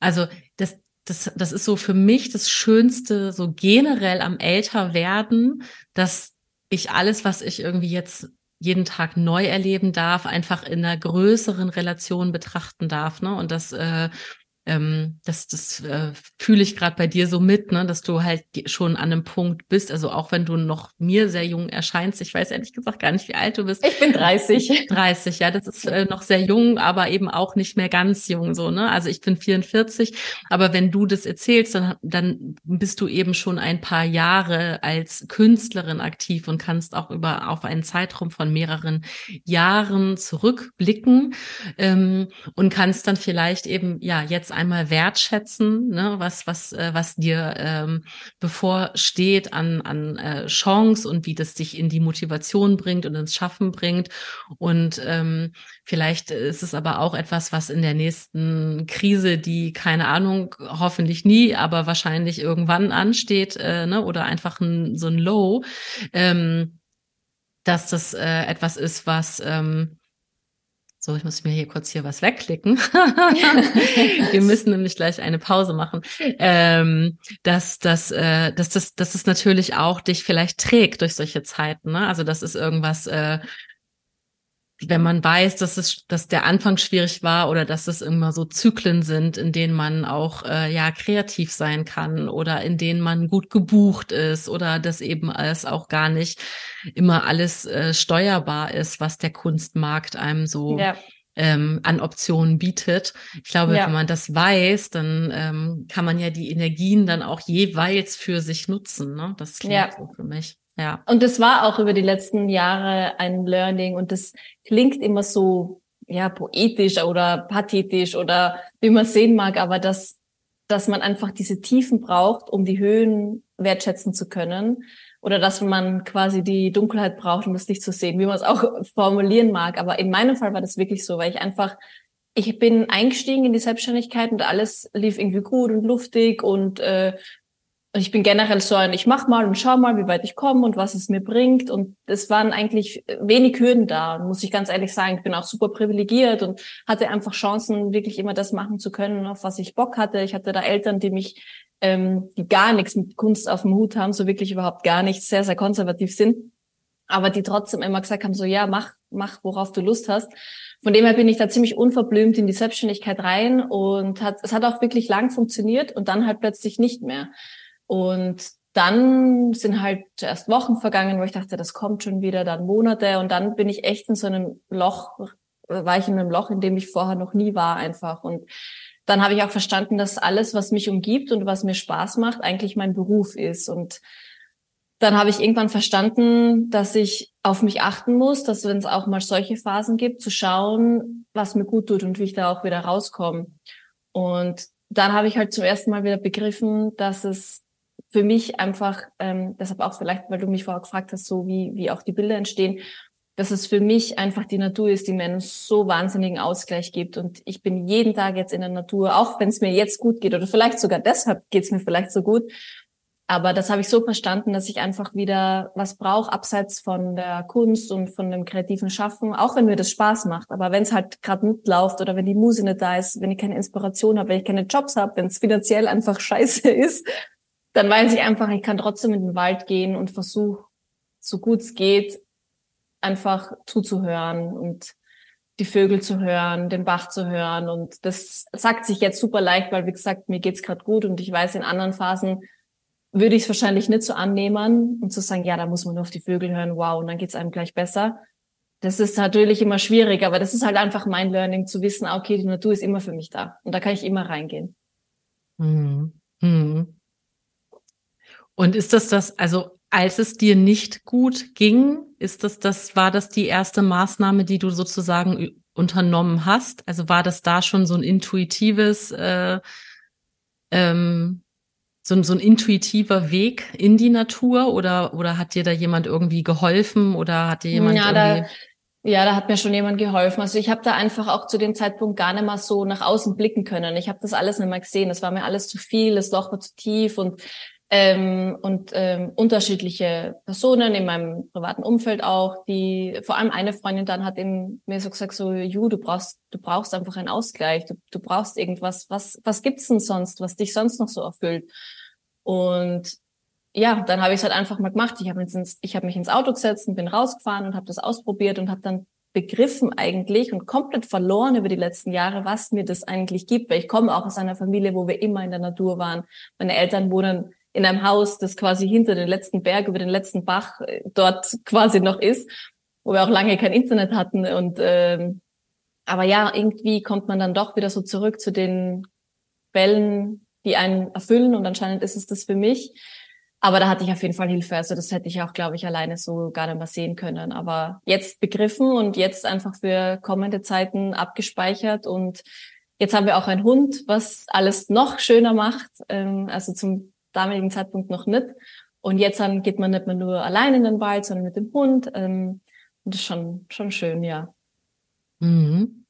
also das, das, das ist so für mich das Schönste, so generell am Älterwerden, dass ich alles, was ich irgendwie jetzt jeden Tag neu erleben darf, einfach in einer größeren Relation betrachten darf. Ne? Und das äh, ähm, das, das äh, fühle ich gerade bei dir so mit, ne, dass du halt schon an einem Punkt bist, also auch wenn du noch mir sehr jung erscheinst, ich weiß ehrlich gesagt gar nicht, wie alt du bist. Ich bin 30. 30, ja, das ist äh, noch sehr jung, aber eben auch nicht mehr ganz jung so, ne? Also ich bin 44, aber wenn du das erzählst, dann, dann bist du eben schon ein paar Jahre als Künstlerin aktiv und kannst auch über auf einen Zeitraum von mehreren Jahren zurückblicken ähm, und kannst dann vielleicht eben ja jetzt einmal wertschätzen, ne, was, was, äh, was dir ähm, bevorsteht an, an äh, Chance und wie das dich in die Motivation bringt und ins Schaffen bringt. Und ähm, vielleicht ist es aber auch etwas, was in der nächsten Krise, die keine Ahnung, hoffentlich nie, aber wahrscheinlich irgendwann ansteht, äh, ne, oder einfach ein, so ein Low, ähm, dass das äh, etwas ist, was ähm, So, ich muss mir hier kurz hier was wegklicken. Wir müssen nämlich gleich eine Pause machen. Ähm, dass, dass, äh, dass, das, dass es natürlich auch dich vielleicht trägt durch solche Zeiten. Ne? Also das ist irgendwas, äh, wenn man weiß, dass es, dass der Anfang schwierig war oder dass es immer so Zyklen sind, in denen man auch äh, ja kreativ sein kann oder in denen man gut gebucht ist oder dass eben es auch gar nicht immer alles äh, steuerbar ist, was der Kunstmarkt einem so ja. ähm, an Optionen bietet. Ich glaube, ja. wenn man das weiß, dann ähm, kann man ja die Energien dann auch jeweils für sich nutzen. Ne? Das klingt ja. so für mich. Ja. Und das war auch über die letzten Jahre ein Learning und das klingt immer so, ja, poetisch oder pathetisch oder wie man sehen mag, aber dass, dass man einfach diese Tiefen braucht, um die Höhen wertschätzen zu können oder dass man quasi die Dunkelheit braucht, um das Licht zu sehen, wie man es auch formulieren mag. Aber in meinem Fall war das wirklich so, weil ich einfach, ich bin eingestiegen in die Selbstständigkeit und alles lief irgendwie gut und luftig und äh, und ich bin generell so ein, ich mach mal und schau mal, wie weit ich komme und was es mir bringt. Und es waren eigentlich wenig Hürden da, muss ich ganz ehrlich sagen. Ich bin auch super privilegiert und hatte einfach Chancen, wirklich immer das machen zu können, auf was ich Bock hatte. Ich hatte da Eltern, die mich, ähm, die gar nichts mit Kunst auf dem Hut haben, so wirklich überhaupt gar nichts, sehr, sehr konservativ sind, aber die trotzdem immer gesagt haben, so ja, mach, mach, worauf du Lust hast. Von dem her bin ich da ziemlich unverblümt in die Selbstständigkeit rein und hat, es hat auch wirklich lang funktioniert und dann halt plötzlich nicht mehr. Und dann sind halt zuerst Wochen vergangen, wo ich dachte, das kommt schon wieder, dann Monate und dann bin ich echt in so einem Loch, war ich in einem Loch, in dem ich vorher noch nie war einfach. Und dann habe ich auch verstanden, dass alles, was mich umgibt und was mir Spaß macht, eigentlich mein Beruf ist. Und dann habe ich irgendwann verstanden, dass ich auf mich achten muss, dass wenn es auch mal solche Phasen gibt, zu schauen, was mir gut tut und wie ich da auch wieder rauskomme. Und dann habe ich halt zum ersten Mal wieder begriffen, dass es für mich einfach, ähm, deshalb auch vielleicht, weil du mich vorher gefragt hast, so wie, wie auch die Bilder entstehen, dass es für mich einfach die Natur ist, die mir einen so wahnsinnigen Ausgleich gibt. Und ich bin jeden Tag jetzt in der Natur, auch wenn es mir jetzt gut geht oder vielleicht sogar deshalb geht es mir vielleicht so gut. Aber das habe ich so verstanden, dass ich einfach wieder was brauche, abseits von der Kunst und von dem kreativen Schaffen, auch wenn mir das Spaß macht. Aber wenn es halt gerade nicht oder wenn die Muse nicht da ist, wenn ich keine Inspiration habe, wenn ich keine Jobs habe, wenn es finanziell einfach scheiße ist, dann weiß ich einfach, ich kann trotzdem in den Wald gehen und versuche, so gut es geht, einfach zuzuhören und die Vögel zu hören, den Bach zu hören. Und das sagt sich jetzt super leicht, weil wie gesagt, mir geht's gerade gut und ich weiß, in anderen Phasen würde ich es wahrscheinlich nicht so annehmen und zu sagen, ja, da muss man nur auf die Vögel hören, wow, und dann geht's einem gleich besser. Das ist natürlich immer schwierig, aber das ist halt einfach mein Learning zu wissen, okay, die Natur ist immer für mich da und da kann ich immer reingehen. Mhm. Mhm. Und ist das das, also als es dir nicht gut ging, ist das das, war das die erste Maßnahme, die du sozusagen unternommen hast? Also war das da schon so ein intuitives, äh, ähm, so, so ein intuitiver Weg in die Natur oder, oder hat dir da jemand irgendwie geholfen oder hat dir jemand ja, irgendwie... Da, ja, da hat mir schon jemand geholfen. Also ich habe da einfach auch zu dem Zeitpunkt gar nicht mal so nach außen blicken können. Ich habe das alles nicht mehr gesehen. Das war mir alles zu viel, das Loch war zu tief und ähm, und ähm, unterschiedliche Personen in meinem privaten Umfeld auch, die vor allem eine Freundin dann hat eben mir so gesagt so, Ju, du brauchst du brauchst einfach einen Ausgleich, du, du brauchst irgendwas, was was gibt's denn sonst, was dich sonst noch so erfüllt? Und ja, dann habe ich es halt einfach mal gemacht. Ich habe mich, ich hab mich ins Auto gesetzt und bin rausgefahren und habe das ausprobiert und habe dann begriffen eigentlich und komplett verloren über die letzten Jahre, was mir das eigentlich gibt. Weil ich komme auch aus einer Familie, wo wir immer in der Natur waren. Meine Eltern wohnen in einem Haus, das quasi hinter den letzten Berg, über den letzten Bach äh, dort quasi noch ist, wo wir auch lange kein Internet hatten. Und ähm, aber ja, irgendwie kommt man dann doch wieder so zurück zu den Quellen, die einen erfüllen. Und anscheinend ist es das für mich. Aber da hatte ich auf jeden Fall Hilfe. Also das hätte ich auch, glaube ich, alleine so gar nicht mehr sehen können. Aber jetzt begriffen und jetzt einfach für kommende Zeiten abgespeichert. Und jetzt haben wir auch einen Hund, was alles noch schöner macht. Ähm, also zum damaligen Zeitpunkt noch nicht. Und jetzt dann geht man nicht mehr nur allein in den Wald, sondern mit dem Hund. Ähm, und das ist schon, schon schön, ja. Mhm.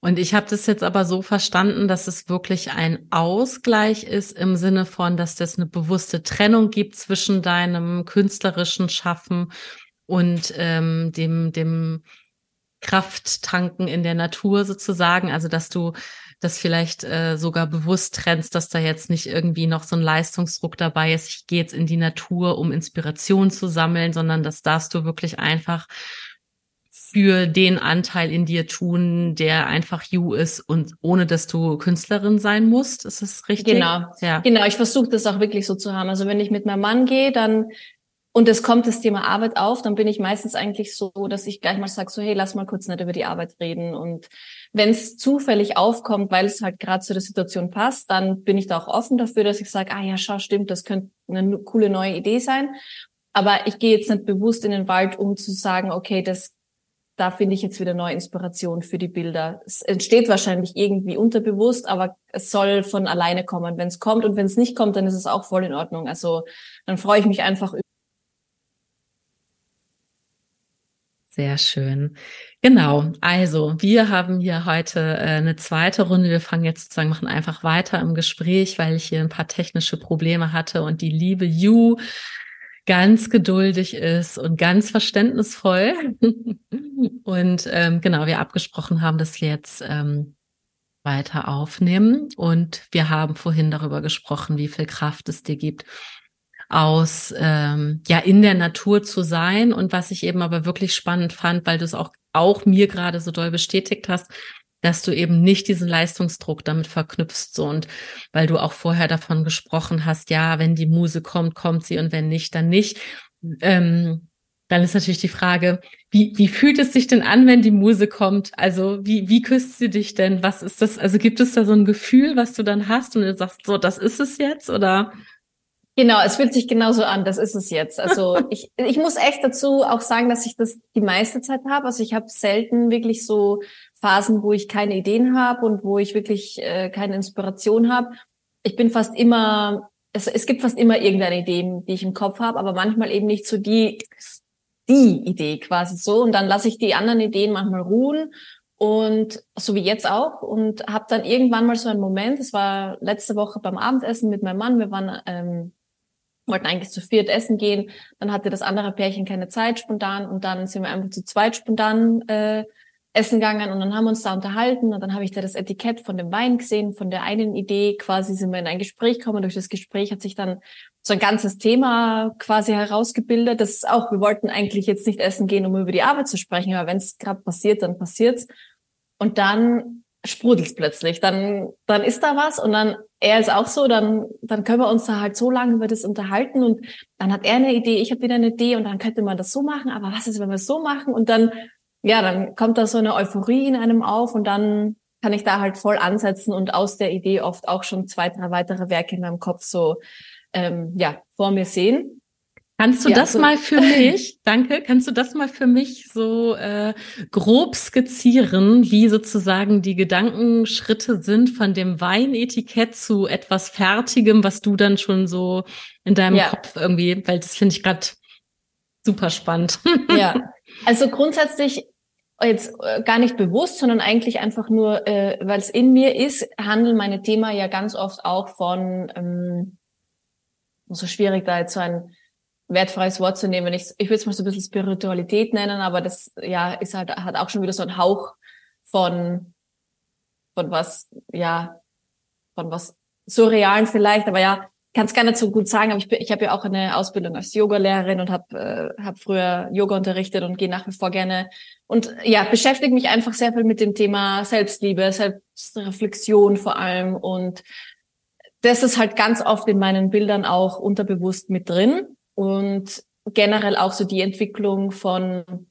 Und ich habe das jetzt aber so verstanden, dass es wirklich ein Ausgleich ist im Sinne von, dass das eine bewusste Trennung gibt zwischen deinem künstlerischen Schaffen und ähm, dem, dem Kraft tanken in der Natur sozusagen, also dass du das vielleicht äh, sogar bewusst trennst, dass da jetzt nicht irgendwie noch so ein Leistungsdruck dabei ist, ich gehe jetzt in die Natur, um Inspiration zu sammeln, sondern das darfst du wirklich einfach für den Anteil in dir tun, der einfach you ist und ohne dass du Künstlerin sein musst. Ist das richtig? Genau. Ja. Genau, ich versuche das auch wirklich so zu haben. Also wenn ich mit meinem Mann gehe, dann und es kommt das Thema Arbeit auf, dann bin ich meistens eigentlich so, dass ich gleich mal sage, so hey, lass mal kurz nicht über die Arbeit reden. Und wenn es zufällig aufkommt, weil es halt gerade zu der Situation passt, dann bin ich da auch offen dafür, dass ich sage, ah ja, schau, stimmt, das könnte eine coole neue Idee sein. Aber ich gehe jetzt nicht bewusst in den Wald, um zu sagen, okay, das da finde ich jetzt wieder neue Inspiration für die Bilder. Es entsteht wahrscheinlich irgendwie unterbewusst, aber es soll von alleine kommen. Wenn es kommt und wenn es nicht kommt, dann ist es auch voll in Ordnung. Also dann freue ich mich einfach. Sehr schön. Genau. Also wir haben hier heute äh, eine zweite Runde. Wir fangen jetzt sozusagen, machen einfach weiter im Gespräch, weil ich hier ein paar technische Probleme hatte und die liebe You ganz geduldig ist und ganz verständnisvoll. und ähm, genau, wir abgesprochen haben, dass wir jetzt ähm, weiter aufnehmen. Und wir haben vorhin darüber gesprochen, wie viel Kraft es dir gibt, aus ähm, ja in der Natur zu sein. Und was ich eben aber wirklich spannend fand, weil du es auch auch mir gerade so doll bestätigt hast, dass du eben nicht diesen Leistungsdruck damit verknüpfst so und weil du auch vorher davon gesprochen hast, ja, wenn die Muse kommt, kommt sie und wenn nicht, dann nicht. Ähm, dann ist natürlich die Frage, wie, wie fühlt es sich denn an, wenn die Muse kommt? Also wie, wie küsst sie dich denn? Was ist das? Also gibt es da so ein Gefühl, was du dann hast und du sagst, so, das ist es jetzt oder? Genau, es fühlt sich genauso an, das ist es jetzt. Also ich, ich muss echt dazu auch sagen, dass ich das die meiste Zeit habe. Also ich habe selten wirklich so Phasen, wo ich keine Ideen habe und wo ich wirklich äh, keine Inspiration habe. Ich bin fast immer, es, es gibt fast immer irgendeine Idee, die ich im Kopf habe, aber manchmal eben nicht so die, die Idee quasi so. Und dann lasse ich die anderen Ideen manchmal ruhen und so wie jetzt auch und habe dann irgendwann mal so einen Moment, das war letzte Woche beim Abendessen mit meinem Mann, wir waren ähm, wollten eigentlich zu viert essen gehen, dann hatte das andere Pärchen keine Zeit spontan und dann sind wir einfach zu zweit spontan äh, essen gegangen und dann haben wir uns da unterhalten und dann habe ich da das Etikett von dem Wein gesehen, von der einen Idee, quasi sind wir in ein Gespräch gekommen. Durch das Gespräch hat sich dann so ein ganzes Thema quasi herausgebildet. Das ist auch, wir wollten eigentlich jetzt nicht essen gehen, um über die Arbeit zu sprechen, aber wenn es gerade passiert, dann passiert's. Und dann sprudelt's plötzlich. Dann, dann ist da was und dann er ist auch so, dann, dann können wir uns da halt so lange über das unterhalten und dann hat er eine Idee, ich habe wieder eine Idee und dann könnte man das so machen, aber was ist, wenn wir es so machen? Und dann ja, dann kommt da so eine Euphorie in einem auf und dann kann ich da halt voll ansetzen und aus der Idee oft auch schon zwei, drei weitere Werke in meinem Kopf so ähm, ja vor mir sehen. Kannst du ja, das so. mal für mich, danke, kannst du das mal für mich so äh, grob skizzieren, wie sozusagen die Gedankenschritte sind von dem Weinetikett zu etwas Fertigem, was du dann schon so in deinem ja. Kopf irgendwie, weil das finde ich gerade super spannend. Ja, also grundsätzlich jetzt äh, gar nicht bewusst, sondern eigentlich einfach nur, äh, weil es in mir ist, handeln meine Themen ja ganz oft auch von, ähm, so schwierig da jetzt so ein wertfreies Wort zu nehmen. Ich, ich würde es mal so ein bisschen Spiritualität nennen, aber das ja ist halt hat auch schon wieder so ein Hauch von von was ja von was surrealen vielleicht, aber ja kann es gar nicht so gut sagen, aber ich, ich habe ja auch eine Ausbildung als Yogalehrerin und habe äh, hab früher Yoga unterrichtet und gehe nach wie vor gerne. Und ja, beschäftige mich einfach sehr viel mit dem Thema Selbstliebe, Selbstreflexion vor allem. Und das ist halt ganz oft in meinen Bildern auch unterbewusst mit drin und generell auch so die Entwicklung von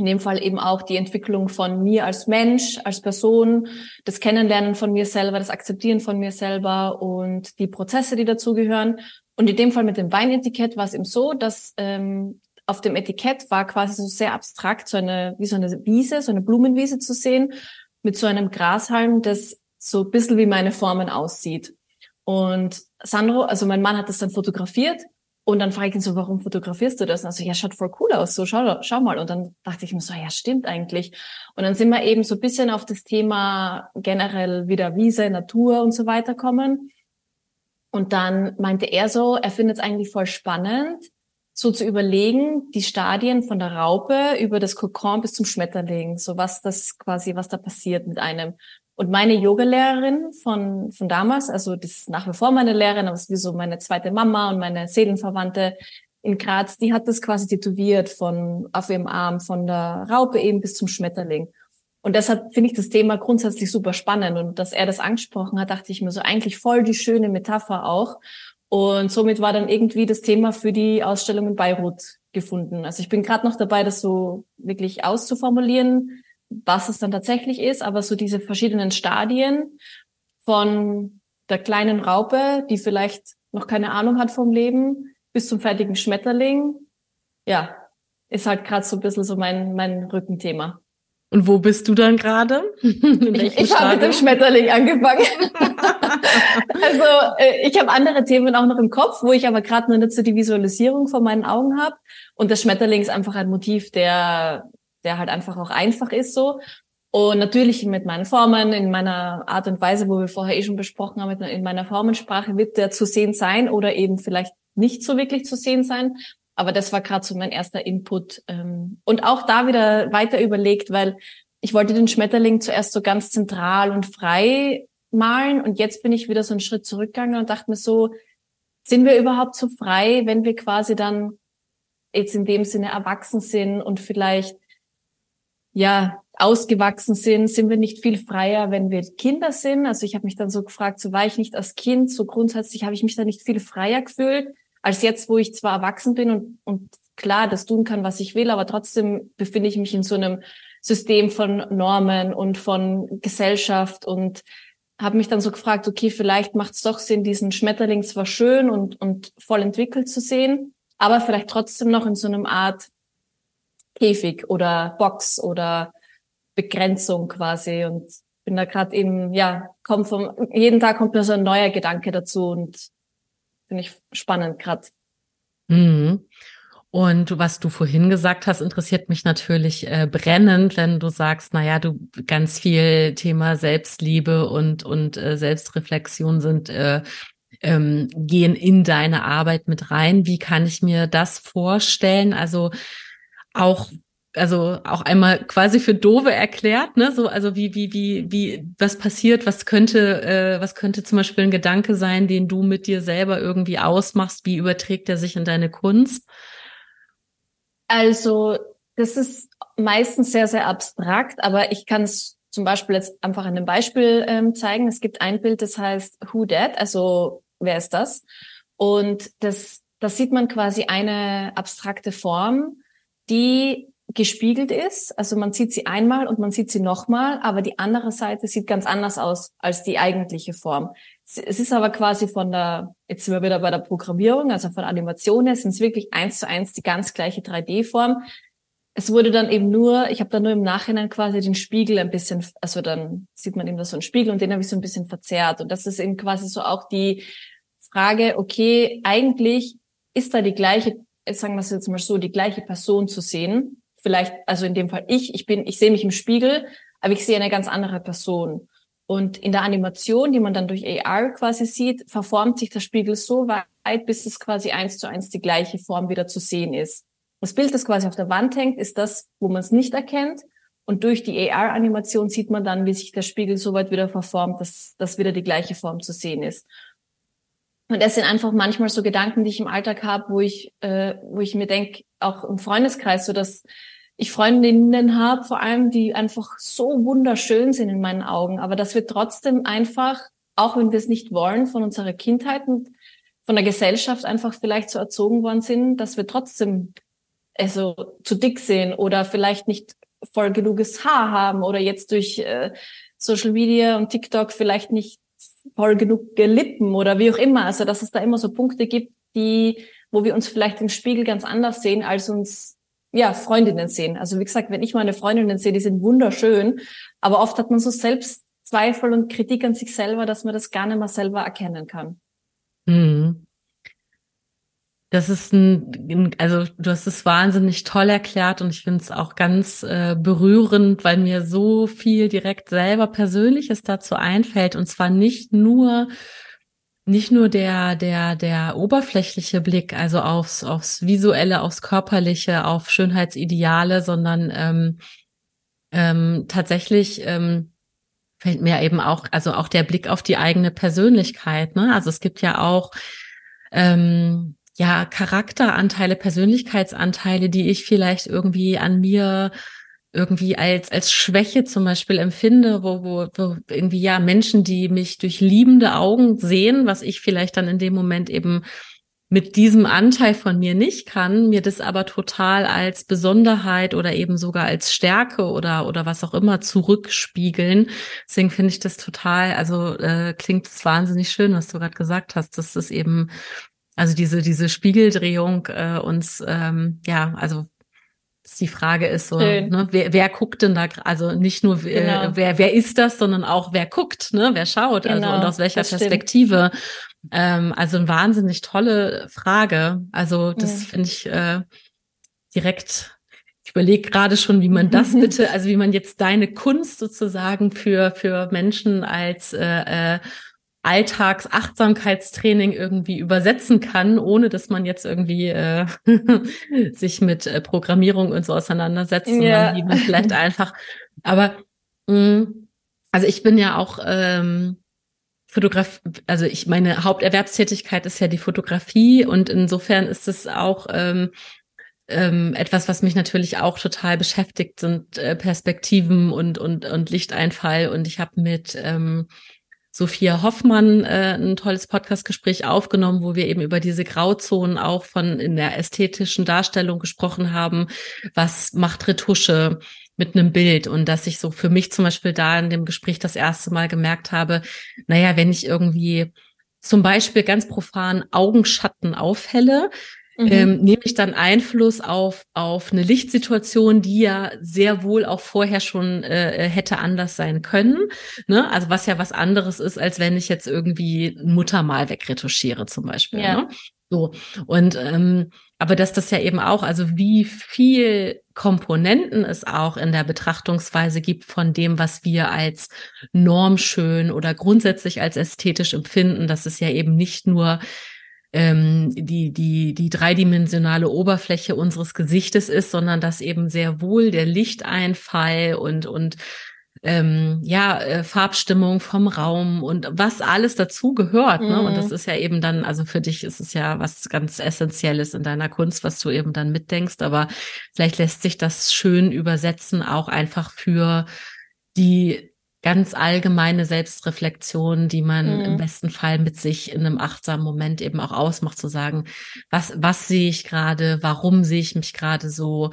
in dem Fall eben auch die Entwicklung von mir als Mensch, als Person, das Kennenlernen von mir selber, das Akzeptieren von mir selber und die Prozesse, die dazugehören. Und in dem Fall mit dem Weinetikett war es eben so, dass ähm, auf dem Etikett war quasi so sehr abstrakt so eine, wie so eine Wiese, so eine Blumenwiese zu sehen, mit so einem Grashalm, das so ein bisschen wie meine Formen aussieht. Und Sandro, also mein Mann hat das dann fotografiert und dann frage ich ihn so, warum fotografierst du das? Und also, ja, schaut voll cool aus, so schau, schau mal. Und dann dachte ich mir so, ja, stimmt eigentlich. Und dann sind wir eben so ein bisschen auf das Thema generell wieder Wiese, Natur und so weiter kommen. Und dann meinte er so, er findet es eigentlich voll spannend so zu überlegen, die Stadien von der Raupe über das Kokon bis zum Schmetterling, so was das quasi, was da passiert mit einem. Und meine Yogalehrerin von, von damals, also das ist nach wie vor meine Lehrerin, aber es ist wie so meine zweite Mama und meine Seelenverwandte in Graz, die hat das quasi tätowiert von, auf ihrem Arm, von der Raupe eben bis zum Schmetterling. Und deshalb finde ich das Thema grundsätzlich super spannend. Und dass er das angesprochen hat, dachte ich mir so eigentlich voll die schöne Metapher auch. Und somit war dann irgendwie das Thema für die Ausstellung in Beirut gefunden. Also ich bin gerade noch dabei, das so wirklich auszuformulieren, was es dann tatsächlich ist, aber so diese verschiedenen Stadien von der kleinen Raupe, die vielleicht noch keine Ahnung hat vom Leben, bis zum fertigen Schmetterling, ja, ist halt gerade so ein bisschen so mein, mein Rückenthema. Und wo bist du dann gerade? Ich, ich habe mit dem Schmetterling angefangen. also äh, ich habe andere Themen auch noch im Kopf, wo ich aber gerade nur nicht so die Visualisierung vor meinen Augen habe. Und das Schmetterling ist einfach ein Motiv, der, der halt einfach auch einfach ist so. Und natürlich mit meinen Formen, in meiner Art und Weise, wo wir vorher eh schon besprochen haben, in meiner Formensprache wird der zu sehen sein oder eben vielleicht nicht so wirklich zu sehen sein. Aber das war gerade so mein erster Input. Ähm, und auch da wieder weiter überlegt, weil ich wollte den Schmetterling zuerst so ganz zentral und frei malen. Und jetzt bin ich wieder so einen Schritt zurückgegangen und dachte mir so, sind wir überhaupt so frei, wenn wir quasi dann jetzt in dem Sinne erwachsen sind und vielleicht ja ausgewachsen sind, sind wir nicht viel freier, wenn wir Kinder sind. Also ich habe mich dann so gefragt, so war ich nicht als Kind, so grundsätzlich habe ich mich da nicht viel freier gefühlt als jetzt, wo ich zwar erwachsen bin und, und klar das tun kann, was ich will, aber trotzdem befinde ich mich in so einem System von Normen und von Gesellschaft und habe mich dann so gefragt, okay, vielleicht macht es doch Sinn, diesen Schmetterling zwar schön und, und voll entwickelt zu sehen, aber vielleicht trotzdem noch in so einem Art Käfig oder Box oder Begrenzung quasi und bin da gerade eben, ja, kommt vom, jeden Tag kommt mir so ein neuer Gedanke dazu und Finde ich spannend gerade. Mhm. Und was du vorhin gesagt hast, interessiert mich natürlich äh, brennend, wenn du sagst, na ja, du ganz viel Thema Selbstliebe und und äh, Selbstreflexion sind äh, ähm, gehen in deine Arbeit mit rein. Wie kann ich mir das vorstellen? Also auch also auch einmal quasi für Dove erklärt, ne? So, also wie, wie, wie, wie, was passiert, was könnte, äh, was könnte zum Beispiel ein Gedanke sein, den du mit dir selber irgendwie ausmachst, wie überträgt er sich in deine Kunst? Also, das ist meistens sehr, sehr abstrakt, aber ich kann es zum Beispiel jetzt einfach an einem Beispiel ähm, zeigen. Es gibt ein Bild, das heißt Who That, also wer ist das? Und das, das sieht man quasi eine abstrakte Form, die gespiegelt ist. Also man sieht sie einmal und man sieht sie nochmal, aber die andere Seite sieht ganz anders aus als die eigentliche Form. Es ist aber quasi von der, jetzt sind wir wieder bei der Programmierung, also von Animationen, sind es wirklich eins zu eins die ganz gleiche 3D-Form. Es wurde dann eben nur, ich habe dann nur im Nachhinein quasi den Spiegel ein bisschen, also dann sieht man eben da so einen Spiegel und den habe ich so ein bisschen verzerrt. Und das ist eben quasi so auch die Frage, okay, eigentlich ist da die gleiche, sagen wir es jetzt mal so, die gleiche Person zu sehen vielleicht, also in dem Fall ich, ich bin, ich sehe mich im Spiegel, aber ich sehe eine ganz andere Person. Und in der Animation, die man dann durch AR quasi sieht, verformt sich der Spiegel so weit, bis es quasi eins zu eins die gleiche Form wieder zu sehen ist. Das Bild, das quasi auf der Wand hängt, ist das, wo man es nicht erkennt. Und durch die AR-Animation sieht man dann, wie sich der Spiegel so weit wieder verformt, dass, dass wieder die gleiche Form zu sehen ist. Und das sind einfach manchmal so Gedanken, die ich im Alltag habe, wo ich, äh, wo ich mir denke, auch im Freundeskreis, so dass ich Freundinnen habe, vor allem, die einfach so wunderschön sind in meinen Augen, aber dass wir trotzdem einfach, auch wenn wir es nicht wollen, von unserer Kindheit und von der Gesellschaft einfach vielleicht so erzogen worden sind, dass wir trotzdem also zu dick sehen oder vielleicht nicht voll genuges Haar haben oder jetzt durch äh, Social Media und TikTok vielleicht nicht voll genug Lippen oder wie auch immer. Also dass es da immer so Punkte gibt, die, wo wir uns vielleicht im Spiegel ganz anders sehen, als uns ja Freundinnen sehen. Also wie gesagt, wenn ich meine Freundinnen sehe, die sind wunderschön, aber oft hat man so Selbstzweifel und Kritik an sich selber, dass man das gar nicht mehr selber erkennen kann. Mhm. Das ist ein, also du hast es wahnsinnig toll erklärt und ich finde es auch ganz äh, berührend, weil mir so viel direkt selber Persönliches dazu einfällt und zwar nicht nur nicht nur der, der, der oberflächliche Blick, also aufs, aufs Visuelle, aufs Körperliche, auf Schönheitsideale, sondern ähm, ähm, tatsächlich ähm, fällt mir eben auch, also auch der Blick auf die eigene Persönlichkeit. Ne? Also es gibt ja auch ähm, ja Charakteranteile, Persönlichkeitsanteile, die ich vielleicht irgendwie an mir irgendwie als als Schwäche zum Beispiel empfinde, wo, wo, wo irgendwie ja Menschen, die mich durch liebende Augen sehen, was ich vielleicht dann in dem Moment eben mit diesem Anteil von mir nicht kann, mir das aber total als Besonderheit oder eben sogar als Stärke oder oder was auch immer zurückspiegeln. Deswegen finde ich das total, also äh, klingt es wahnsinnig schön, was du gerade gesagt hast. Das ist eben also diese diese Spiegeldrehung äh, uns ähm, ja also die Frage ist so, ne, wer, wer guckt denn da, also nicht nur äh, genau. äh, wer, wer ist das, sondern auch wer guckt, ne, wer schaut, genau, also und aus welcher Perspektive. Ähm, also eine wahnsinnig tolle Frage. Also das ja. finde ich äh, direkt, ich überlege gerade schon, wie man das bitte, also wie man jetzt deine Kunst sozusagen für, für Menschen als äh, äh, Alltagsachtsamkeitstraining irgendwie übersetzen kann, ohne dass man jetzt irgendwie äh, sich mit äh, Programmierung und so auseinandersetzt, ja. sondern vielleicht einfach. Aber mh, mm, also ich bin ja auch ähm, Fotograf, also ich meine Haupterwerbstätigkeit ist ja die Fotografie und insofern ist es auch ähm, ähm, etwas, was mich natürlich auch total beschäftigt, sind äh, Perspektiven und und und Lichteinfall und ich habe mit ähm, Sophia Hoffmann äh, ein tolles Podcastgespräch aufgenommen, wo wir eben über diese Grauzonen auch von in der ästhetischen Darstellung gesprochen haben. Was macht Retusche mit einem Bild? Und dass ich so für mich zum Beispiel da in dem Gespräch das erste Mal gemerkt habe, naja, wenn ich irgendwie zum Beispiel ganz profan Augenschatten aufhelle, mhm. ähm, nehme ich dann Einfluss auf, auf eine Lichtsituation, die ja sehr wohl auch vorher schon äh, hätte anders sein können. Ne? Also was ja was anderes ist, als wenn ich jetzt irgendwie ein Muttermal wegretuschiere zum Beispiel. Ja. Ne? So. Und ähm, aber dass das ja eben auch, also wie viel Komponenten es auch in der Betrachtungsweise gibt von dem, was wir als normschön oder grundsätzlich als ästhetisch empfinden, dass es ja eben nicht nur ähm, die, die, die dreidimensionale Oberfläche unseres Gesichtes ist, sondern dass eben sehr wohl der Lichteinfall und, und ähm, ja, äh, Farbstimmung vom Raum und was alles dazu gehört. Ne? Und das mhm. ist ja eben dann, also für dich ist es ja was ganz Essentielles in deiner Kunst, was du eben dann mitdenkst. Aber vielleicht lässt sich das schön übersetzen, auch einfach für die ganz allgemeine Selbstreflexion, die man mhm. im besten Fall mit sich in einem achtsamen Moment eben auch ausmacht, zu sagen, was, was sehe ich gerade, warum sehe ich mich gerade so,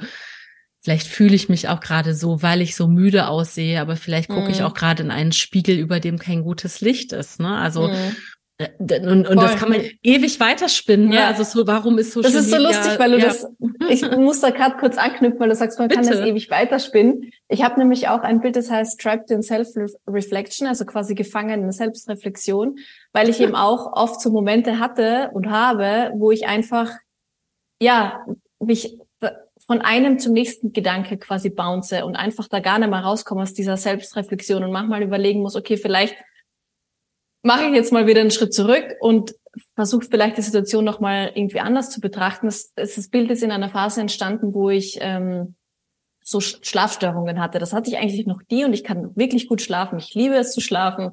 vielleicht fühle ich mich auch gerade so, weil ich so müde aussehe, aber vielleicht gucke mhm. ich auch gerade in einen Spiegel, über dem kein gutes Licht ist. Ne? Also mhm. Äh, und, und das kann man ewig weiterspinnen. Ne? Ja. Also so, warum ist so Das ist so lustig, weil du ja. das, ich muss da gerade kurz anknüpfen, weil du sagst, man Bitte. kann das ewig weiterspinnen. Ich habe nämlich auch ein Bild, das heißt Trapped in Self-Reflection, also quasi gefangen in Selbstreflexion, weil ich eben auch oft so Momente hatte und habe, wo ich einfach, ja, mich von einem zum nächsten Gedanke quasi bounce und einfach da gar nicht mehr rauskomme aus dieser Selbstreflexion und manchmal überlegen muss, okay, vielleicht mache ich jetzt mal wieder einen Schritt zurück und versuche vielleicht die Situation nochmal irgendwie anders zu betrachten. Das, das Bild ist in einer Phase entstanden, wo ich ähm, so Schlafstörungen hatte. Das hatte ich eigentlich noch nie und ich kann wirklich gut schlafen. Ich liebe es zu schlafen.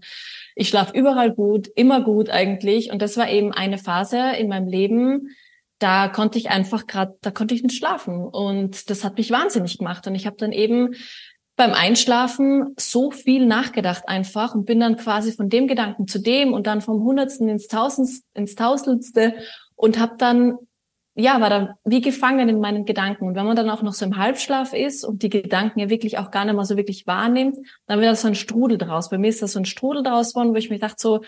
Ich schlafe überall gut, immer gut eigentlich. Und das war eben eine Phase in meinem Leben, da konnte ich einfach gerade, da konnte ich nicht schlafen. Und das hat mich wahnsinnig gemacht. Und ich habe dann eben beim Einschlafen so viel nachgedacht einfach und bin dann quasi von dem Gedanken zu dem und dann vom Hundertsten ins Tausendste, ins Tausendste und habe dann ja, war dann wie gefangen in meinen Gedanken. Und wenn man dann auch noch so im Halbschlaf ist und die Gedanken ja wirklich auch gar nicht mehr so wirklich wahrnimmt, dann wird das so ein Strudel draus. Bei mir ist das so ein Strudel draus geworden, wo ich mir dachte so,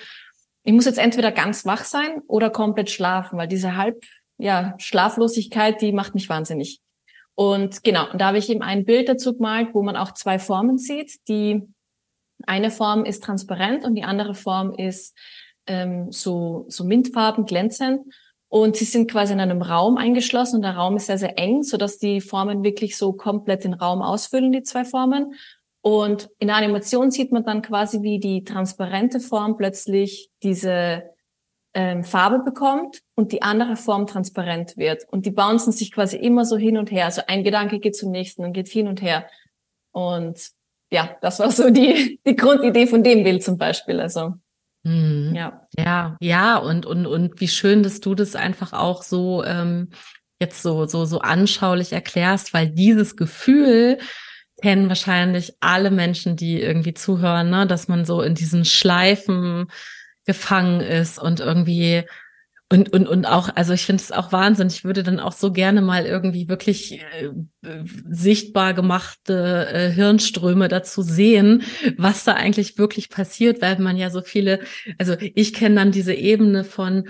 ich muss jetzt entweder ganz wach sein oder komplett schlafen, weil diese Halb, ja, Schlaflosigkeit, die macht mich wahnsinnig. Und genau, da habe ich eben ein Bild dazu gemalt, wo man auch zwei Formen sieht. Die eine Form ist transparent und die andere Form ist ähm, so, so mintfarben, glänzend. Und sie sind quasi in einem Raum eingeschlossen und der Raum ist sehr, sehr eng, so dass die Formen wirklich so komplett den Raum ausfüllen, die zwei Formen. Und in der Animation sieht man dann quasi, wie die transparente Form plötzlich diese ähm, Farbe bekommt und die andere Form transparent wird. Und die bouncen sich quasi immer so hin und her. Also ein Gedanke geht zum nächsten und geht hin und her. Und ja, das war so die, die Grundidee von dem Bild zum Beispiel. Also Mhm. Ja. Ja, ja, und, und, und wie schön, dass du das einfach auch so ähm, jetzt so, so, so anschaulich erklärst, weil dieses Gefühl kennen wahrscheinlich alle Menschen, die irgendwie zuhören, ne, dass man so in diesen Schleifen gefangen ist und irgendwie und, und, und auch, also ich finde es auch Wahnsinn. Ich würde dann auch so gerne mal irgendwie wirklich äh, sichtbar gemachte äh, Hirnströme dazu sehen, was da eigentlich wirklich passiert, weil man ja so viele, also ich kenne dann diese Ebene von,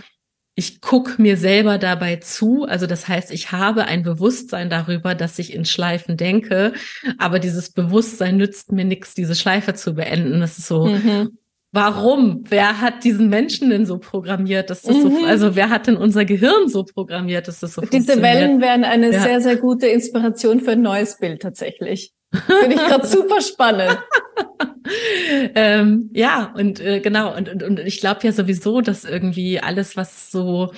ich guck mir selber dabei zu. Also das heißt, ich habe ein Bewusstsein darüber, dass ich in Schleifen denke, aber dieses Bewusstsein nützt mir nichts, diese Schleife zu beenden. Das ist so, mhm. Warum? Wer hat diesen Menschen denn so programmiert, dass das mhm. so, also wer hat denn unser Gehirn so programmiert, dass das so Diese Wellen wären eine ja. sehr, sehr gute Inspiration für ein neues Bild tatsächlich. Finde ich gerade super spannend. ähm, ja, und äh, genau, und, und, und ich glaube ja sowieso, dass irgendwie alles, was so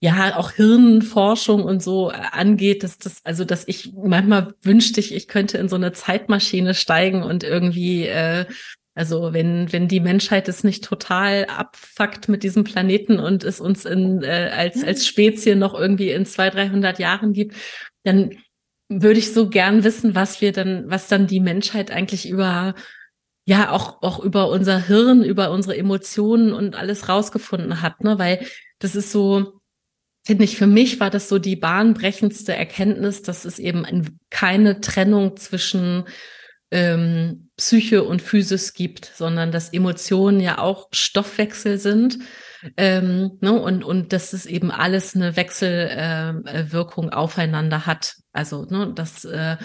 ja auch Hirnforschung und so äh, angeht, dass das, also dass ich manchmal wünschte ich, ich könnte in so eine Zeitmaschine steigen und irgendwie äh, also wenn, wenn die Menschheit es nicht total abfuckt mit diesem Planeten und es uns in, äh, als, als Spezie noch irgendwie in zwei, dreihundert Jahren gibt, dann würde ich so gern wissen, was wir dann, was dann die Menschheit eigentlich über, ja, auch, auch über unser Hirn, über unsere Emotionen und alles rausgefunden hat, ne, weil das ist so, finde ich, für mich war das so die bahnbrechendste Erkenntnis, dass es eben keine Trennung zwischen ähm, Psyche und Physis gibt, sondern dass Emotionen ja auch Stoffwechsel sind ähm, ne, und, und dass es eben alles eine Wechselwirkung äh, aufeinander hat. Also, ne, das äh,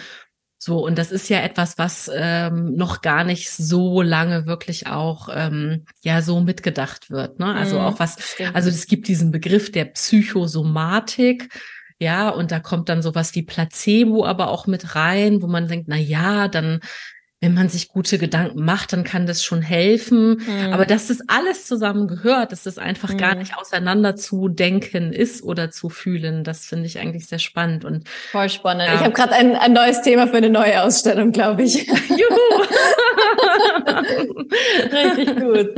so, und das ist ja etwas, was ähm, noch gar nicht so lange wirklich auch ähm, ja so mitgedacht wird. Ne? Also mhm, auch was, also es gibt diesen Begriff der Psychosomatik, ja, und da kommt dann sowas wie Placebo aber auch mit rein, wo man denkt, na ja, dann wenn man sich gute Gedanken macht, dann kann das schon helfen. Mhm. Aber dass das alles zusammen gehört, dass das einfach mhm. gar nicht auseinander zu denken ist oder zu fühlen, das finde ich eigentlich sehr spannend. Und voll spannend. Ja. Ich habe gerade ein, ein neues Thema für eine neue Ausstellung, glaube ich. Juhu! Richtig gut.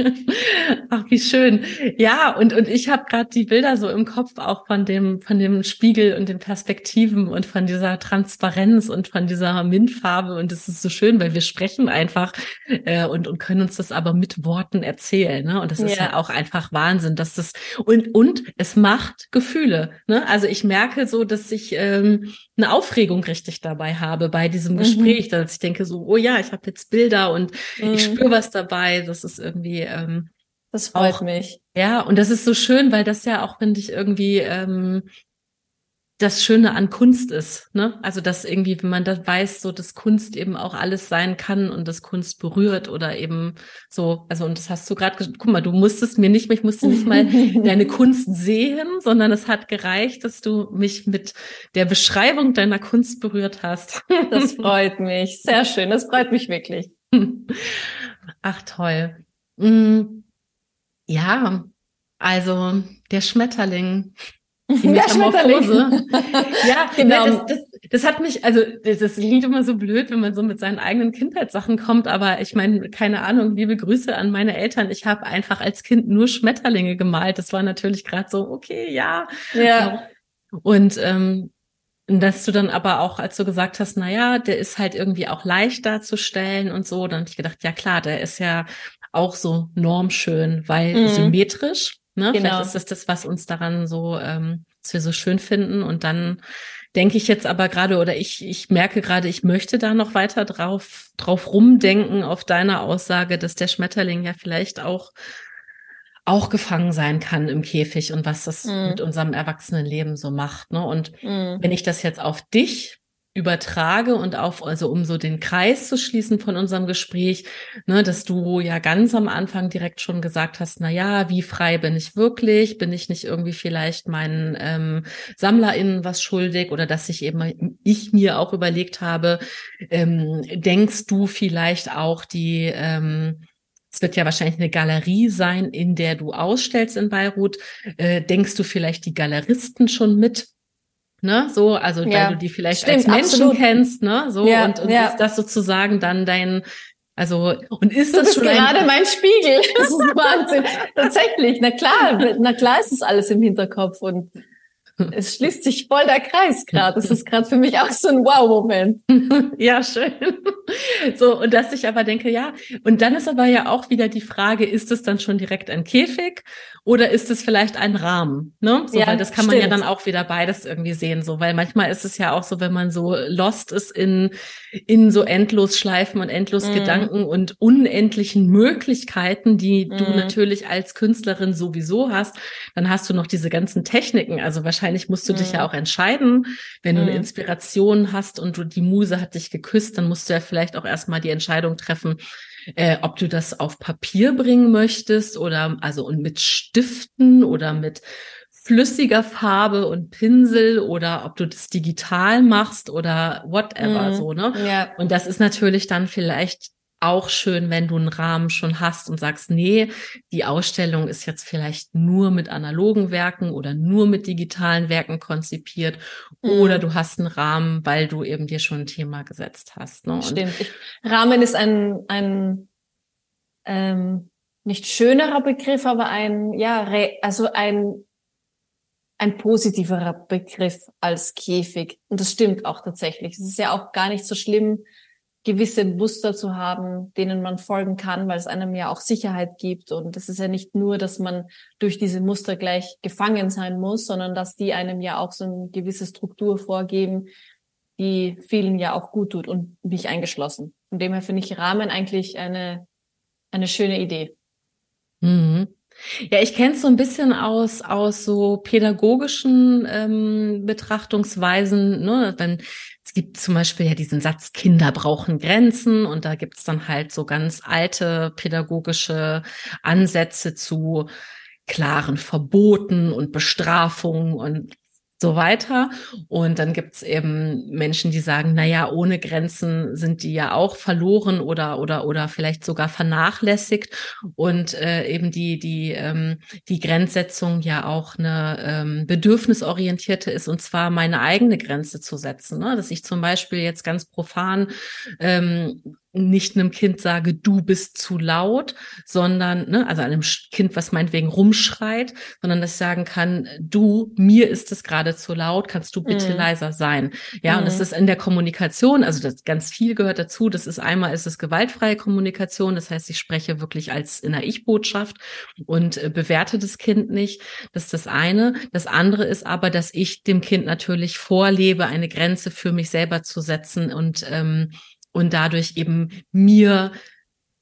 Ach, wie schön. Ja, und, und ich habe gerade die Bilder so im Kopf auch von dem, von dem Spiegel und den Perspektiven und von dieser Transparenz und von dieser Mintfarbe. Und es ist so schön, weil wir sprechen einfach äh, und, und können uns das aber mit Worten erzählen. Ne? Und das ist ja. ja auch einfach Wahnsinn, dass das und, und es macht Gefühle. Ne? Also ich merke so, dass ich ähm, eine Aufregung richtig dabei habe bei diesem mhm. Gespräch, mhm. dass ich denke so, oh ja, ich habe jetzt Bilder und mhm. ich spüre was dabei. Das ist irgendwie ähm, das freut auch, mich. Ja, und das ist so schön, weil das ja auch, finde ich, irgendwie ähm, das Schöne an Kunst ist. Ne? Also dass irgendwie, wenn man das weiß, so dass Kunst eben auch alles sein kann und dass Kunst berührt oder eben so, also und das hast du gerade, guck mal, du musstest mir nicht, ich musste nicht mal deine Kunst sehen, sondern es hat gereicht, dass du mich mit der Beschreibung deiner Kunst berührt hast. das freut mich, sehr schön, das freut mich wirklich. Ach toll. Mm, ja, also der Schmetterling. Die Metamorphose. ja, genau. das, das, das hat mich, also das klingt immer so blöd, wenn man so mit seinen eigenen Kindheitssachen kommt, aber ich meine, keine Ahnung, liebe Grüße an meine Eltern. Ich habe einfach als Kind nur Schmetterlinge gemalt. Das war natürlich gerade so, okay, ja. Ja. Und ähm, dass du dann aber auch, als du gesagt hast, na ja, der ist halt irgendwie auch leicht darzustellen und so, dann habe ich gedacht, ja klar, der ist ja auch so normschön, weil mhm. symmetrisch. Ne? Genau. Vielleicht ist das das, was uns daran so, ähm, was wir so schön finden. Und dann denke ich jetzt aber gerade, oder ich, ich merke gerade, ich möchte da noch weiter drauf, drauf rumdenken auf deine Aussage, dass der Schmetterling ja vielleicht auch auch gefangen sein kann im Käfig und was das mm. mit unserem Erwachsenenleben so macht. Ne? Und mm. wenn ich das jetzt auf dich übertrage und auf, also um so den Kreis zu schließen von unserem Gespräch, ne, dass du ja ganz am Anfang direkt schon gesagt hast, na ja, wie frei bin ich wirklich? Bin ich nicht irgendwie vielleicht meinen ähm, SammlerInnen was schuldig oder dass ich eben ich mir auch überlegt habe, ähm, denkst du vielleicht auch die ähm, es wird ja wahrscheinlich eine Galerie sein, in der du ausstellst in Beirut. Äh, denkst du vielleicht die Galeristen schon mit? Ne, so, also ja, weil du die vielleicht stimmt, als Menschen absolut. kennst, ne, so ja, und, und ja. ist das sozusagen dann dein also und ist das, das schon gerade ein mein Spiegel? Das ist Wahnsinn. Tatsächlich, na klar, na klar ist es alles im Hinterkopf und es schließt sich voll der Kreis gerade. Das ist gerade für mich auch so ein Wow-Moment. ja, schön. So, und dass ich aber denke, ja, und dann ist aber ja auch wieder die Frage, ist es dann schon direkt ein Käfig oder ist es vielleicht ein Rahmen? Ne? So, ja, weil das kann stimmt. man ja dann auch wieder beides irgendwie sehen. So, weil manchmal ist es ja auch so, wenn man so lost ist in, in so endlos Schleifen und endlos mm. Gedanken und unendlichen Möglichkeiten, die mm. du mhm. natürlich als Künstlerin sowieso hast, dann hast du noch diese ganzen Techniken. Also wahrscheinlich musst du mm. dich ja mhm. auch entscheiden, wenn du eine mhm. Inspiration hast und du, die Muse hat dich geküsst, dann musst du ja vielleicht auch erstmal die Entscheidung treffen, äh, ob du das auf Papier bringen möchtest oder also und mit Stiften oder mit flüssiger Farbe und Pinsel oder ob du das digital machst oder whatever mm, so, ne? Ja. Und das ist natürlich dann vielleicht auch schön, wenn du einen Rahmen schon hast und sagst, nee, die Ausstellung ist jetzt vielleicht nur mit analogen Werken oder nur mit digitalen Werken konzipiert mm. oder du hast einen Rahmen, weil du eben dir schon ein Thema gesetzt hast. Ne? Stimmt. Ich, Rahmen ist ein, ein ähm, nicht schönerer Begriff, aber ein, ja, also ein, ein positiverer Begriff als Käfig. Und das stimmt auch tatsächlich. Es ist ja auch gar nicht so schlimm, gewisse Muster zu haben, denen man folgen kann, weil es einem ja auch Sicherheit gibt. Und es ist ja nicht nur, dass man durch diese Muster gleich gefangen sein muss, sondern dass die einem ja auch so eine gewisse Struktur vorgeben, die vielen ja auch gut tut und mich eingeschlossen. Von dem her finde ich Rahmen eigentlich eine, eine schöne Idee. Mhm. Ja, ich kenne es so ein bisschen aus aus so pädagogischen ähm, Betrachtungsweisen. Ne? Wenn es gibt zum Beispiel ja diesen Satz, Kinder brauchen Grenzen und da gibt's dann halt so ganz alte pädagogische Ansätze zu klaren Verboten und Bestrafungen und so weiter. Und dann gibt's eben Menschen, die sagen, na ja, ohne Grenzen sind die ja auch verloren oder oder oder vielleicht sogar vernachlässigt. Und äh, eben die die ähm, die Grenzsetzung ja auch eine ähm, bedürfnisorientierte ist und zwar meine eigene Grenze zu setzen. Ne? Dass ich zum Beispiel jetzt ganz profan ähm, nicht einem Kind sage, du bist zu laut, sondern, ne, also einem Kind, was meinetwegen rumschreit, sondern dass ich sagen kann, du, mir ist es gerade zu laut, kannst du bitte mm. leiser sein. Ja, mm. und das mhm. ist in der Kommunikation, also das ganz viel gehört dazu. Das ist einmal ist es gewaltfreie Kommunikation, das heißt, ich spreche wirklich als in der Ich-Botschaft und äh, bewerte das Kind nicht. Das ist das eine. Das andere ist aber, dass ich dem Kind natürlich vorlebe, eine Grenze für mich selber zu setzen und ähm, und dadurch eben mir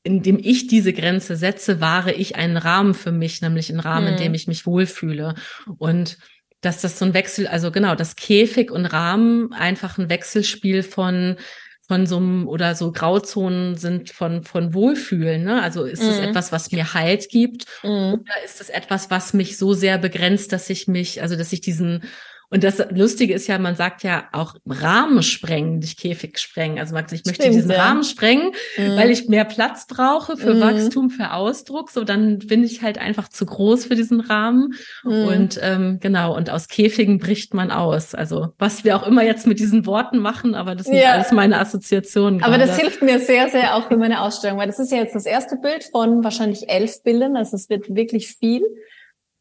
indem ich diese Grenze setze, wahre ich einen Rahmen für mich, nämlich einen Rahmen, in dem mhm. ich mich wohlfühle. Und dass das so ein Wechsel, also genau, das Käfig und Rahmen einfach ein Wechselspiel von von so einem oder so Grauzonen sind von von Wohlfühlen. Ne? Also ist es mhm. etwas, was mir Halt gibt, mhm. oder ist es etwas, was mich so sehr begrenzt, dass ich mich, also dass ich diesen und das Lustige ist ja, man sagt ja auch Rahmen sprengen, nicht Käfig sprengen. Also man sagt, ich möchte Stimmt, diesen ja. Rahmen sprengen, mhm. weil ich mehr Platz brauche für mhm. Wachstum, für Ausdruck. So, dann bin ich halt einfach zu groß für diesen Rahmen. Mhm. Und ähm, genau, und aus Käfigen bricht man aus. Also was wir auch immer jetzt mit diesen Worten machen, aber das sind ja. alles meine Assoziationen. Aber gerade. das hilft mir sehr, sehr auch für meine Ausstellung, weil das ist ja jetzt das erste Bild von wahrscheinlich elf Bildern. Also es wird wirklich viel.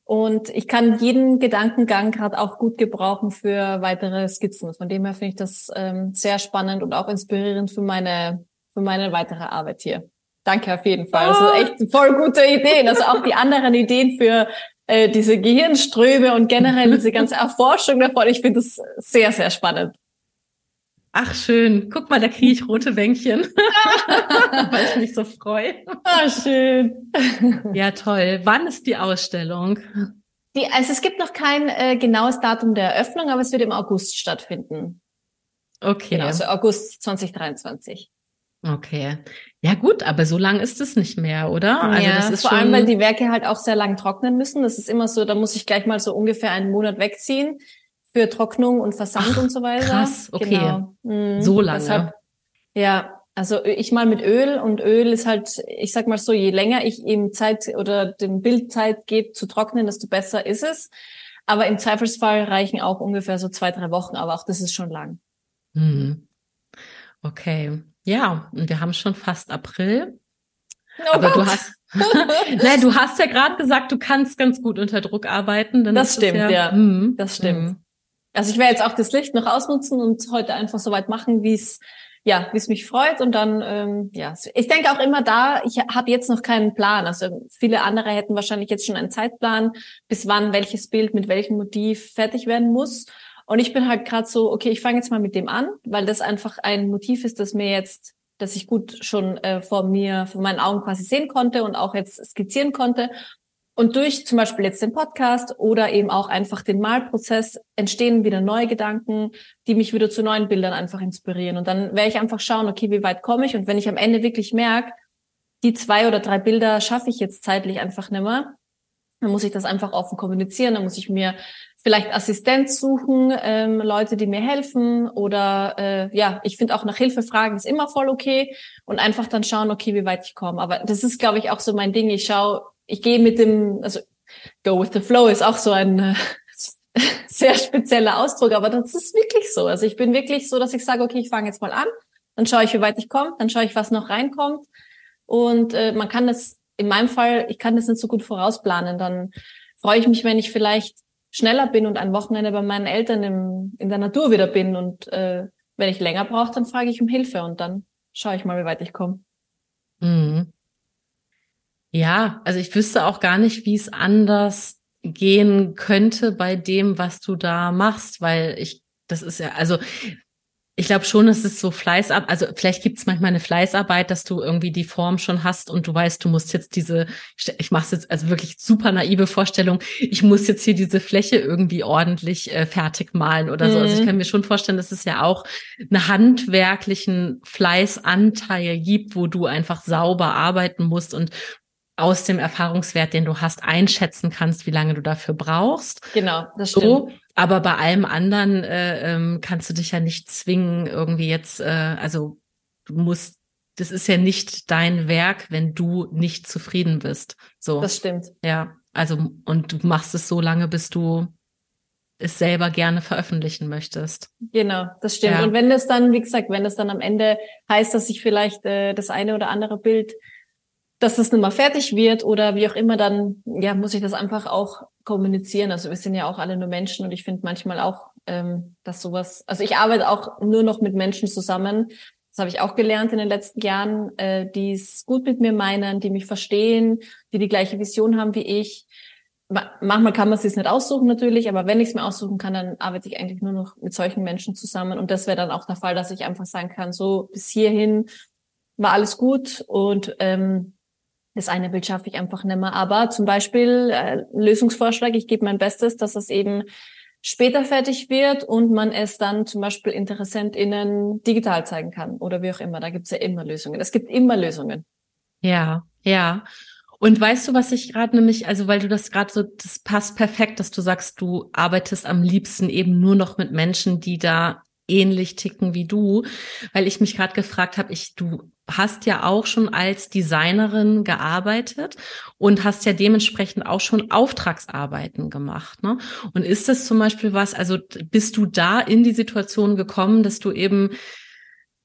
Und ich kann jeden Gedankengang gerade auch gut gebrauchen für weitere Skizzen. Von dem her finde ich das ähm, sehr spannend und auch inspirierend für meine, für meine weitere Arbeit hier. Danke auf jeden Fall. Das ist echt voll gute Ideen. Also auch die anderen Ideen für äh, diese Gehirnströme und generell diese ganze Erforschung davon. Ich finde das sehr, sehr spannend. Ach schön, guck mal, da kriege ich rote Bänkchen, weil ich mich so freue. Ah, schön. Ja, toll. Wann ist die Ausstellung? Die, also es gibt noch kein äh, genaues Datum der Eröffnung, aber es wird im August stattfinden. Okay. Genau, also August 2023. Okay. Ja gut, aber so lang ist es nicht mehr, oder? Also ja, das ist vor allem, weil die Werke halt auch sehr lang trocknen müssen. Das ist immer so, da muss ich gleich mal so ungefähr einen Monat wegziehen für Trocknung und Versand Ach, und so weiter. Krass, okay. Genau. Mhm. So lange. Deshalb, ja, Also ich mal mit Öl und Öl ist halt, ich sag mal so, je länger ich ihm Zeit oder dem Bild Zeit gebe zu trocknen, desto besser ist es. Aber im Zweifelsfall reichen auch ungefähr so zwei, drei Wochen, aber auch das ist schon lang. Hm. Okay. Ja, und wir haben schon fast April. Oh aber Gott. du hast, nein, du hast ja gerade gesagt, du kannst ganz gut unter Druck arbeiten. Das stimmt, ja. Hm, Das stimmt. Also ich werde jetzt auch das Licht noch ausnutzen und heute einfach so weit machen, wie es ja, wie es mich freut und dann ähm, ja, ich denke auch immer da, ich habe jetzt noch keinen Plan. Also viele andere hätten wahrscheinlich jetzt schon einen Zeitplan, bis wann welches Bild mit welchem Motiv fertig werden muss. Und ich bin halt gerade so, okay, ich fange jetzt mal mit dem an, weil das einfach ein Motiv ist, das mir jetzt, das ich gut schon äh, vor mir, vor meinen Augen quasi sehen konnte und auch jetzt skizzieren konnte. Und durch zum Beispiel jetzt den Podcast oder eben auch einfach den Malprozess entstehen wieder neue Gedanken, die mich wieder zu neuen Bildern einfach inspirieren. Und dann werde ich einfach schauen, okay, wie weit komme ich? Und wenn ich am Ende wirklich merke, die zwei oder drei Bilder schaffe ich jetzt zeitlich einfach nicht mehr, dann muss ich das einfach offen kommunizieren. Dann muss ich mir vielleicht Assistenz suchen, ähm, Leute, die mir helfen oder äh, ja, ich finde auch nach Hilfe fragen ist immer voll okay und einfach dann schauen, okay, wie weit ich komme. Aber das ist, glaube ich, auch so mein Ding. Ich schaue ich gehe mit dem, also go with the flow ist auch so ein äh, sehr spezieller Ausdruck, aber das ist wirklich so. Also ich bin wirklich so, dass ich sage, okay, ich fange jetzt mal an, dann schaue ich, wie weit ich komme, dann schaue ich, was noch reinkommt. Und äh, man kann das, in meinem Fall, ich kann das nicht so gut vorausplanen. Dann freue ich mich, wenn ich vielleicht schneller bin und ein Wochenende bei meinen Eltern im, in der Natur wieder bin. Und äh, wenn ich länger brauche, dann frage ich um Hilfe und dann schaue ich mal, wie weit ich komme. Mhm. Ja, also ich wüsste auch gar nicht, wie es anders gehen könnte bei dem, was du da machst, weil ich, das ist ja, also ich glaube schon, es ist so Fleißarbeit, also vielleicht gibt es manchmal eine Fleißarbeit, dass du irgendwie die Form schon hast und du weißt, du musst jetzt diese, ich mache jetzt also wirklich super naive Vorstellung, ich muss jetzt hier diese Fläche irgendwie ordentlich äh, fertig malen oder so. Also ich Mhm. kann mir schon vorstellen, dass es ja auch einen handwerklichen Fleißanteil gibt, wo du einfach sauber arbeiten musst und aus dem Erfahrungswert, den du hast, einschätzen kannst, wie lange du dafür brauchst. Genau, das stimmt. So, aber bei allem anderen äh, ähm, kannst du dich ja nicht zwingen, irgendwie jetzt, äh, also du musst, das ist ja nicht dein Werk, wenn du nicht zufrieden bist. So, Das stimmt. ja, also und du machst es so lange, bis du es selber gerne veröffentlichen möchtest. Genau, das stimmt. Ja. Und wenn das dann, wie gesagt, wenn das dann am Ende heißt, dass ich vielleicht äh, das eine oder andere Bild, dass das nicht mal fertig wird oder wie auch immer, dann ja muss ich das einfach auch kommunizieren. Also wir sind ja auch alle nur Menschen und ich finde manchmal auch, ähm, dass sowas, also ich arbeite auch nur noch mit Menschen zusammen. Das habe ich auch gelernt in den letzten Jahren, äh, die es gut mit mir meinen, die mich verstehen, die die gleiche Vision haben wie ich. Ma- Manchmal kann man es sich nicht aussuchen natürlich, aber wenn ich es mir aussuchen kann, dann arbeite ich eigentlich nur noch mit solchen Menschen zusammen. Und das wäre dann auch der Fall, dass ich einfach sagen kann, so bis hierhin war alles gut und ähm, das eine Bild schaffe ich einfach nicht mehr. Aber zum Beispiel äh, Lösungsvorschlag, ich gebe mein Bestes, dass es eben später fertig wird und man es dann zum Beispiel InteressentInnen digital zeigen kann oder wie auch immer. Da gibt es ja immer Lösungen. Es gibt immer Lösungen. Ja, ja. Und weißt du, was ich gerade nämlich, also weil du das gerade so, das passt perfekt, dass du sagst, du arbeitest am liebsten eben nur noch mit Menschen, die da ähnlich ticken wie du, weil ich mich gerade gefragt habe, ich du hast ja auch schon als Designerin gearbeitet und hast ja dementsprechend auch schon Auftragsarbeiten gemacht, ne? Und ist das zum Beispiel was, also bist du da in die Situation gekommen, dass du eben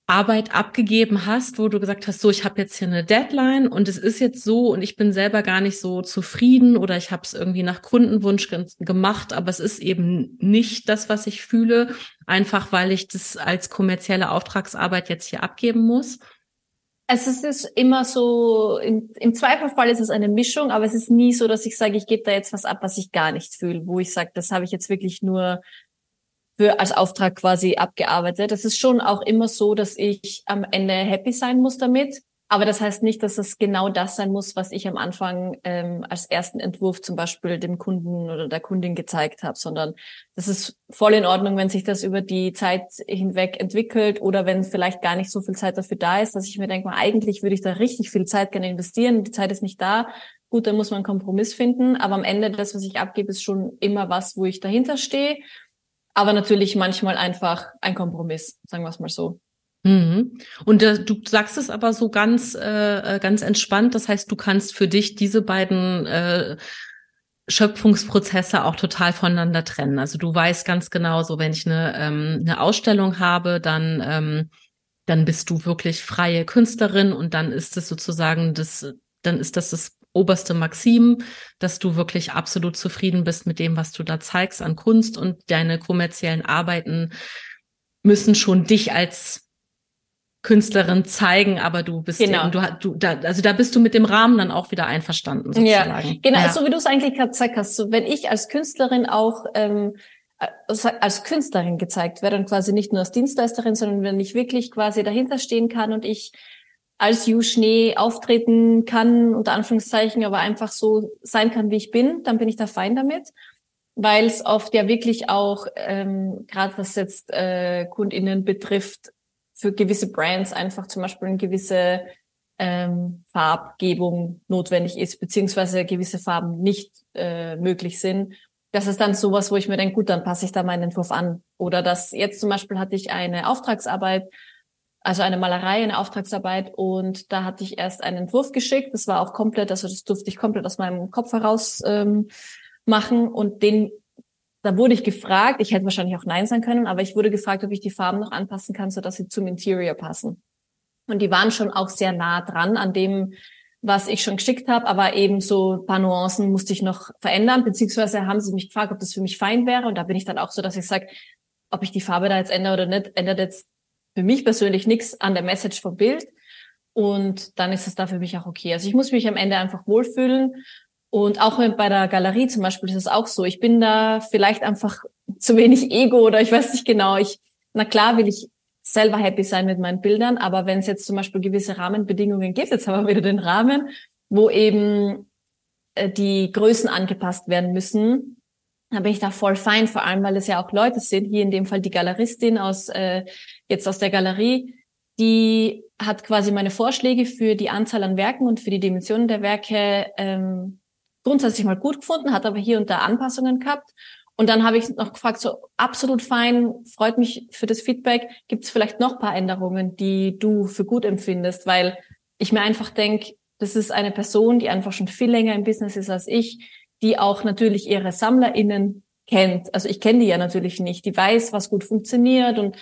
Arbeit abgegeben hast, wo du gesagt hast, so, ich habe jetzt hier eine Deadline und es ist jetzt so und ich bin selber gar nicht so zufrieden oder ich habe es irgendwie nach Kundenwunsch ge gemacht, aber es ist eben nicht das, was ich fühle, einfach weil ich das als kommerzielle Auftragsarbeit jetzt hier abgeben muss. Es ist, es ist immer so, im, im Zweifelfall ist es eine Mischung, aber es ist nie so, dass ich sage, ich gebe da jetzt was ab, was ich gar nicht fühle, wo ich sage, das habe ich jetzt wirklich nur für als Auftrag quasi abgearbeitet. Es ist schon auch immer so, dass ich am Ende happy sein muss damit. Aber das heißt nicht, dass es genau das sein muss, was ich am Anfang ähm, als ersten Entwurf zum Beispiel dem Kunden oder der Kundin gezeigt habe, sondern das ist voll in Ordnung, wenn sich das über die Zeit hinweg entwickelt oder wenn vielleicht gar nicht so viel Zeit dafür da ist, dass ich mir denke, eigentlich würde ich da richtig viel Zeit gerne investieren, die Zeit ist nicht da. Gut, dann muss man einen Kompromiss finden, aber am Ende das, was ich abgebe, ist schon immer was, wo ich dahinter stehe. Aber natürlich manchmal einfach ein Kompromiss, sagen wir es mal so. Mhm. Und äh, du sagst es aber so ganz, äh, äh, ganz entspannt. Das heißt, du kannst für dich diese beiden äh, Schöpfungsprozesse auch total voneinander trennen. Also du weißt ganz genau, so wenn ich eine, ähm, eine Ausstellung habe, dann ähm, dann bist du wirklich freie Künstlerin und dann ist es sozusagen das, dann ist das das oberste Maxim, dass du wirklich absolut zufrieden bist mit dem, was du da zeigst an Kunst und deine kommerziellen Arbeiten müssen schon dich als Künstlerin zeigen, aber du bist genau. eben, du, du da, also da bist du mit dem Rahmen dann auch wieder einverstanden sozusagen. Ja, genau, ja. so wie du es eigentlich gerade gesagt hast. So, wenn ich als Künstlerin auch ähm, als Künstlerin gezeigt werde und quasi nicht nur als Dienstleisterin, sondern wenn ich wirklich quasi dahinter stehen kann und ich als Ju Schnee auftreten kann, unter Anführungszeichen, aber einfach so sein kann, wie ich bin, dann bin ich da fein damit. Weil es oft ja wirklich auch, ähm, gerade was jetzt äh, KundInnen betrifft, für gewisse Brands einfach zum Beispiel eine gewisse ähm, Farbgebung notwendig ist, beziehungsweise gewisse Farben nicht äh, möglich sind. Das ist dann sowas, wo ich mir denke, gut, dann passe ich da meinen Entwurf an. Oder das jetzt zum Beispiel hatte ich eine Auftragsarbeit, also eine Malerei, eine Auftragsarbeit und da hatte ich erst einen Entwurf geschickt. Das war auch komplett, also das durfte ich komplett aus meinem Kopf heraus ähm, machen und den da wurde ich gefragt, ich hätte wahrscheinlich auch Nein sagen können, aber ich wurde gefragt, ob ich die Farben noch anpassen kann, sodass sie zum Interior passen. Und die waren schon auch sehr nah dran an dem, was ich schon geschickt habe, aber eben so paar Nuancen musste ich noch verändern, beziehungsweise haben sie mich gefragt, ob das für mich fein wäre. Und da bin ich dann auch so, dass ich sage, ob ich die Farbe da jetzt ändere oder nicht, ändert jetzt für mich persönlich nichts an der Message vom Bild. Und dann ist es da für mich auch okay. Also ich muss mich am Ende einfach wohlfühlen und auch bei der Galerie zum Beispiel ist es auch so. Ich bin da vielleicht einfach zu wenig Ego oder ich weiß nicht genau. Ich, na klar will ich selber happy sein mit meinen Bildern, aber wenn es jetzt zum Beispiel gewisse Rahmenbedingungen gibt, jetzt haben wir wieder den Rahmen, wo eben äh, die Größen angepasst werden müssen, dann bin ich da voll fein, vor allem weil es ja auch Leute sind, hier in dem Fall die Galeristin aus äh, jetzt aus der Galerie, die hat quasi meine Vorschläge für die Anzahl an Werken und für die Dimensionen der Werke ähm, grundsätzlich mal gut gefunden, hat aber hier und da Anpassungen gehabt. Und dann habe ich noch gefragt, so absolut fein, freut mich für das Feedback. Gibt es vielleicht noch paar Änderungen, die du für gut empfindest? Weil ich mir einfach denke, das ist eine Person, die einfach schon viel länger im Business ist als ich, die auch natürlich ihre SammlerInnen kennt. Also ich kenne die ja natürlich nicht. Die weiß, was gut funktioniert und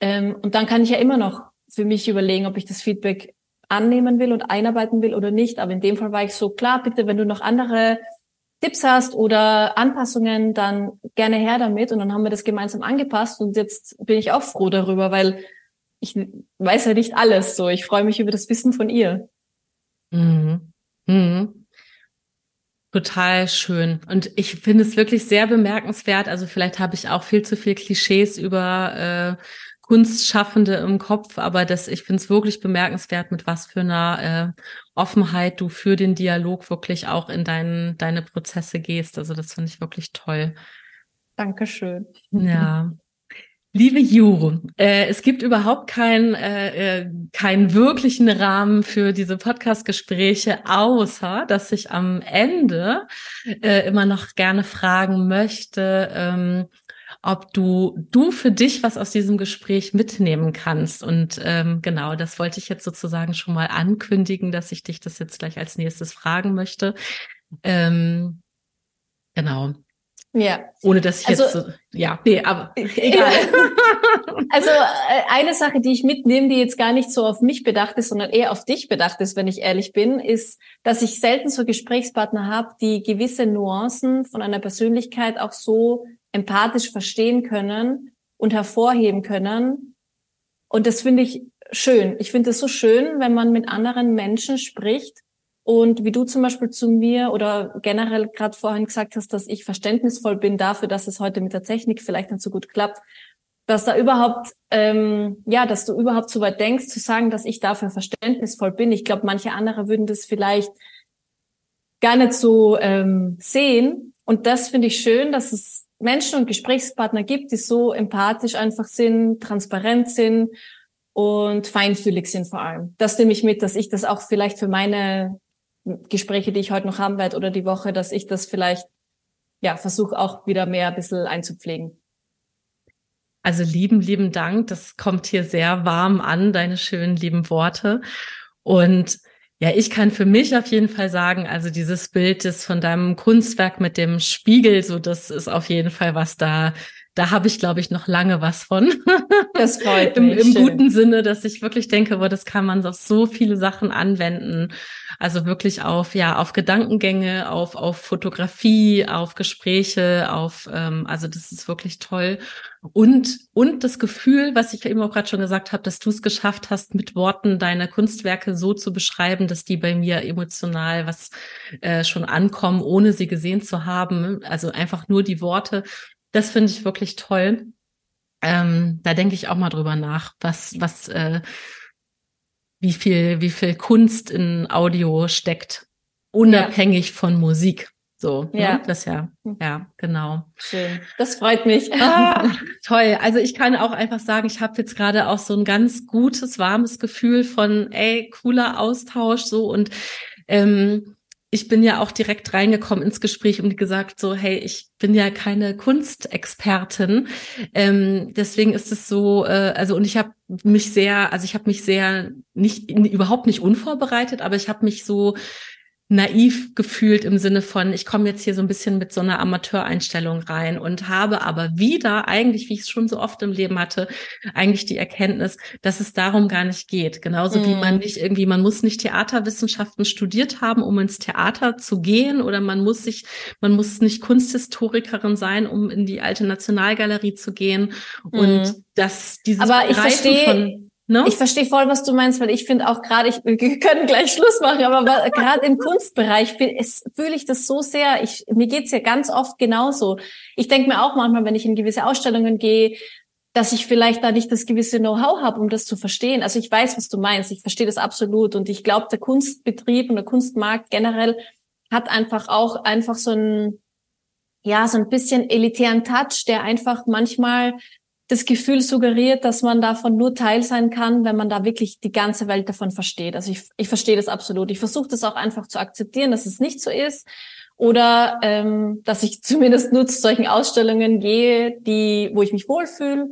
ähm, und dann kann ich ja immer noch für mich überlegen, ob ich das Feedback annehmen will und einarbeiten will oder nicht. Aber in dem Fall war ich so, klar, bitte, wenn du noch andere Tipps hast oder Anpassungen, dann gerne her damit. Und dann haben wir das gemeinsam angepasst und jetzt bin ich auch froh darüber, weil ich weiß ja nicht alles so. Ich freue mich über das Wissen von ihr. Mhm. Mhm. Total schön. Und ich finde es wirklich sehr bemerkenswert. Also vielleicht habe ich auch viel zu viel Klischees über äh, Kunstschaffende im Kopf, aber das, ich finde es wirklich bemerkenswert, mit was für einer äh, Offenheit du für den Dialog wirklich auch in dein, deine Prozesse gehst. Also das finde ich wirklich toll. Dankeschön. Ja. Liebe Juro, äh, es gibt überhaupt keinen äh, äh, keinen wirklichen Rahmen für diese Podcast-Gespräche, außer dass ich am Ende äh, immer noch gerne fragen möchte, ähm, ob du du für dich was aus diesem Gespräch mitnehmen kannst. Und ähm, genau, das wollte ich jetzt sozusagen schon mal ankündigen, dass ich dich das jetzt gleich als nächstes fragen möchte. Ähm, genau. Ja. Ohne dass ich also, jetzt so, ja, nee, aber egal. also äh, eine Sache, die ich mitnehme, die jetzt gar nicht so auf mich bedacht ist, sondern eher auf dich bedacht ist, wenn ich ehrlich bin, ist, dass ich selten so Gesprächspartner habe, die gewisse Nuancen von einer Persönlichkeit auch so empathisch verstehen können und hervorheben können. Und das finde ich schön. Ich finde es so schön, wenn man mit anderen Menschen spricht und wie du zum Beispiel zu mir oder generell gerade vorhin gesagt hast, dass ich verständnisvoll bin dafür, dass es heute mit der Technik vielleicht nicht so gut klappt, dass da überhaupt, ähm, ja, dass du überhaupt so weit denkst, zu sagen, dass ich dafür verständnisvoll bin. Ich glaube, manche andere würden das vielleicht gar nicht so ähm, sehen. Und das finde ich schön, dass es Menschen und Gesprächspartner gibt, die so empathisch einfach sind, transparent sind und feinfühlig sind vor allem. Das nehme ich mit, dass ich das auch vielleicht für meine Gespräche, die ich heute noch haben werde oder die Woche, dass ich das vielleicht ja versuche auch wieder mehr ein bisschen einzupflegen. Also lieben, lieben Dank. Das kommt hier sehr warm an, deine schönen, lieben Worte. Und ja, ich kann für mich auf jeden Fall sagen, also dieses Bild ist von deinem Kunstwerk mit dem Spiegel, so das ist auf jeden Fall was da, da habe ich, glaube ich, noch lange was von. Das freut mich. Im, Im guten Sinne, dass ich wirklich denke, boah, das kann man auf so viele Sachen anwenden. Also wirklich auf, ja, auf Gedankengänge, auf, auf Fotografie, auf Gespräche, auf, ähm, also das ist wirklich toll. Und, und das Gefühl, was ich eben auch gerade schon gesagt habe, dass du es geschafft hast, mit Worten deine Kunstwerke so zu beschreiben, dass die bei mir emotional was äh, schon ankommen, ohne sie gesehen zu haben. Also einfach nur die Worte. Das finde ich wirklich toll. Ähm, da denke ich auch mal drüber nach, was, was, äh, wie viel, wie viel Kunst in Audio steckt, unabhängig ja. von Musik. So, ne? ja, ne? das ja, hm. ja, genau. Schön. Das freut mich. Ah, toll. Also ich kann auch einfach sagen, ich habe jetzt gerade auch so ein ganz gutes, warmes Gefühl von, ey, cooler Austausch so und ähm, ich bin ja auch direkt reingekommen ins Gespräch und gesagt so, hey, ich bin ja keine Kunstexpertin, ähm, deswegen ist es so, äh, also und ich habe mich sehr, also ich habe mich sehr nicht überhaupt nicht unvorbereitet, aber ich habe mich so naiv gefühlt im Sinne von, ich komme jetzt hier so ein bisschen mit so einer Amateureinstellung rein und habe aber wieder eigentlich, wie ich es schon so oft im Leben hatte, eigentlich die Erkenntnis, dass es darum gar nicht geht. Genauso mm. wie man mhm. nicht irgendwie, man muss nicht Theaterwissenschaften studiert haben, um ins Theater zu gehen oder man muss sich, man muss nicht Kunsthistorikerin sein, um in die alte Nationalgalerie zu gehen mm. und mhm. dass dieses aber ich verstehe No? Ich verstehe voll, was du meinst, weil ich finde auch gerade, ich, wir können gleich Schluss machen, aber gerade im Kunstbereich fühle ich das so sehr. Ich, mir geht's ja ganz oft genauso. Ich denke mir auch manchmal, wenn ich in gewisse Ausstellungen gehe, dass ich vielleicht da nicht das gewisse Know-how habe, um das zu verstehen. Also ich weiß, was du meinst. Ich verstehe das absolut. Und ich glaube, der Kunstbetrieb und der Kunstmarkt generell hat einfach auch einfach so ein, ja, so ein bisschen elitären Touch, der einfach manchmal das Gefühl suggeriert, dass man davon nur Teil sein kann, wenn man da wirklich die ganze Welt davon versteht. Also ich, ich verstehe das absolut. Ich versuche das auch einfach zu akzeptieren, dass es nicht so ist. Oder ähm, dass ich zumindest nur zu solchen Ausstellungen gehe, die, wo ich mich wohlfühle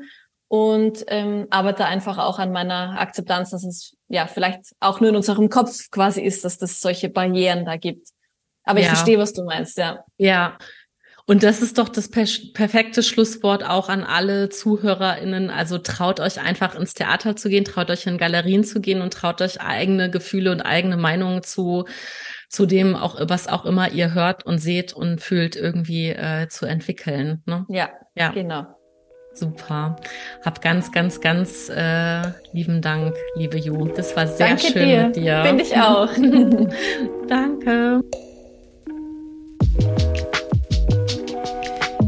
und ähm, arbeite einfach auch an meiner Akzeptanz, dass es ja vielleicht auch nur in unserem Kopf quasi ist, dass das solche Barrieren da gibt. Aber ja. ich verstehe, was du meinst, ja. Ja, und das ist doch das per perfekte Schlusswort auch an alle ZuhörerInnen. Also traut euch einfach ins Theater zu gehen, traut euch in Galerien zu gehen und traut euch eigene Gefühle und eigene Meinungen zu, zu dem auch, was auch immer ihr hört und seht und fühlt irgendwie äh, zu entwickeln. Ne? Ja, ja, genau. Super. Hab ganz, ganz, ganz äh, lieben Dank, liebe Ju. Das war sehr Danke schön dir. mit dir. Finde ich auch. Danke.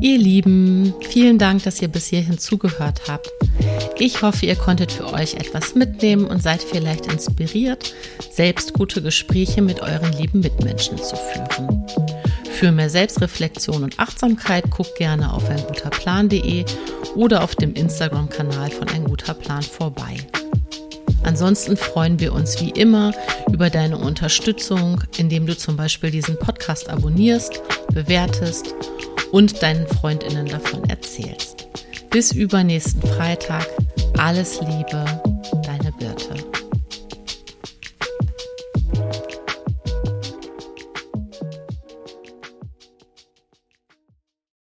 Ihr Lieben, vielen Dank, dass ihr bis hierhin zugehört habt. Ich hoffe, ihr konntet für euch etwas mitnehmen und seid vielleicht inspiriert, selbst gute Gespräche mit euren lieben Mitmenschen zu führen. Für mehr Selbstreflexion und Achtsamkeit guckt gerne auf einguterplan.de oder auf dem Instagram-Kanal von Ein guter Plan vorbei. Ansonsten freuen wir uns wie immer über deine Unterstützung, indem du zum Beispiel diesen Podcast abonnierst, bewertest und deinen Freundinnen davon erzählst. Bis übernächsten Freitag. Alles Liebe, deine Birte.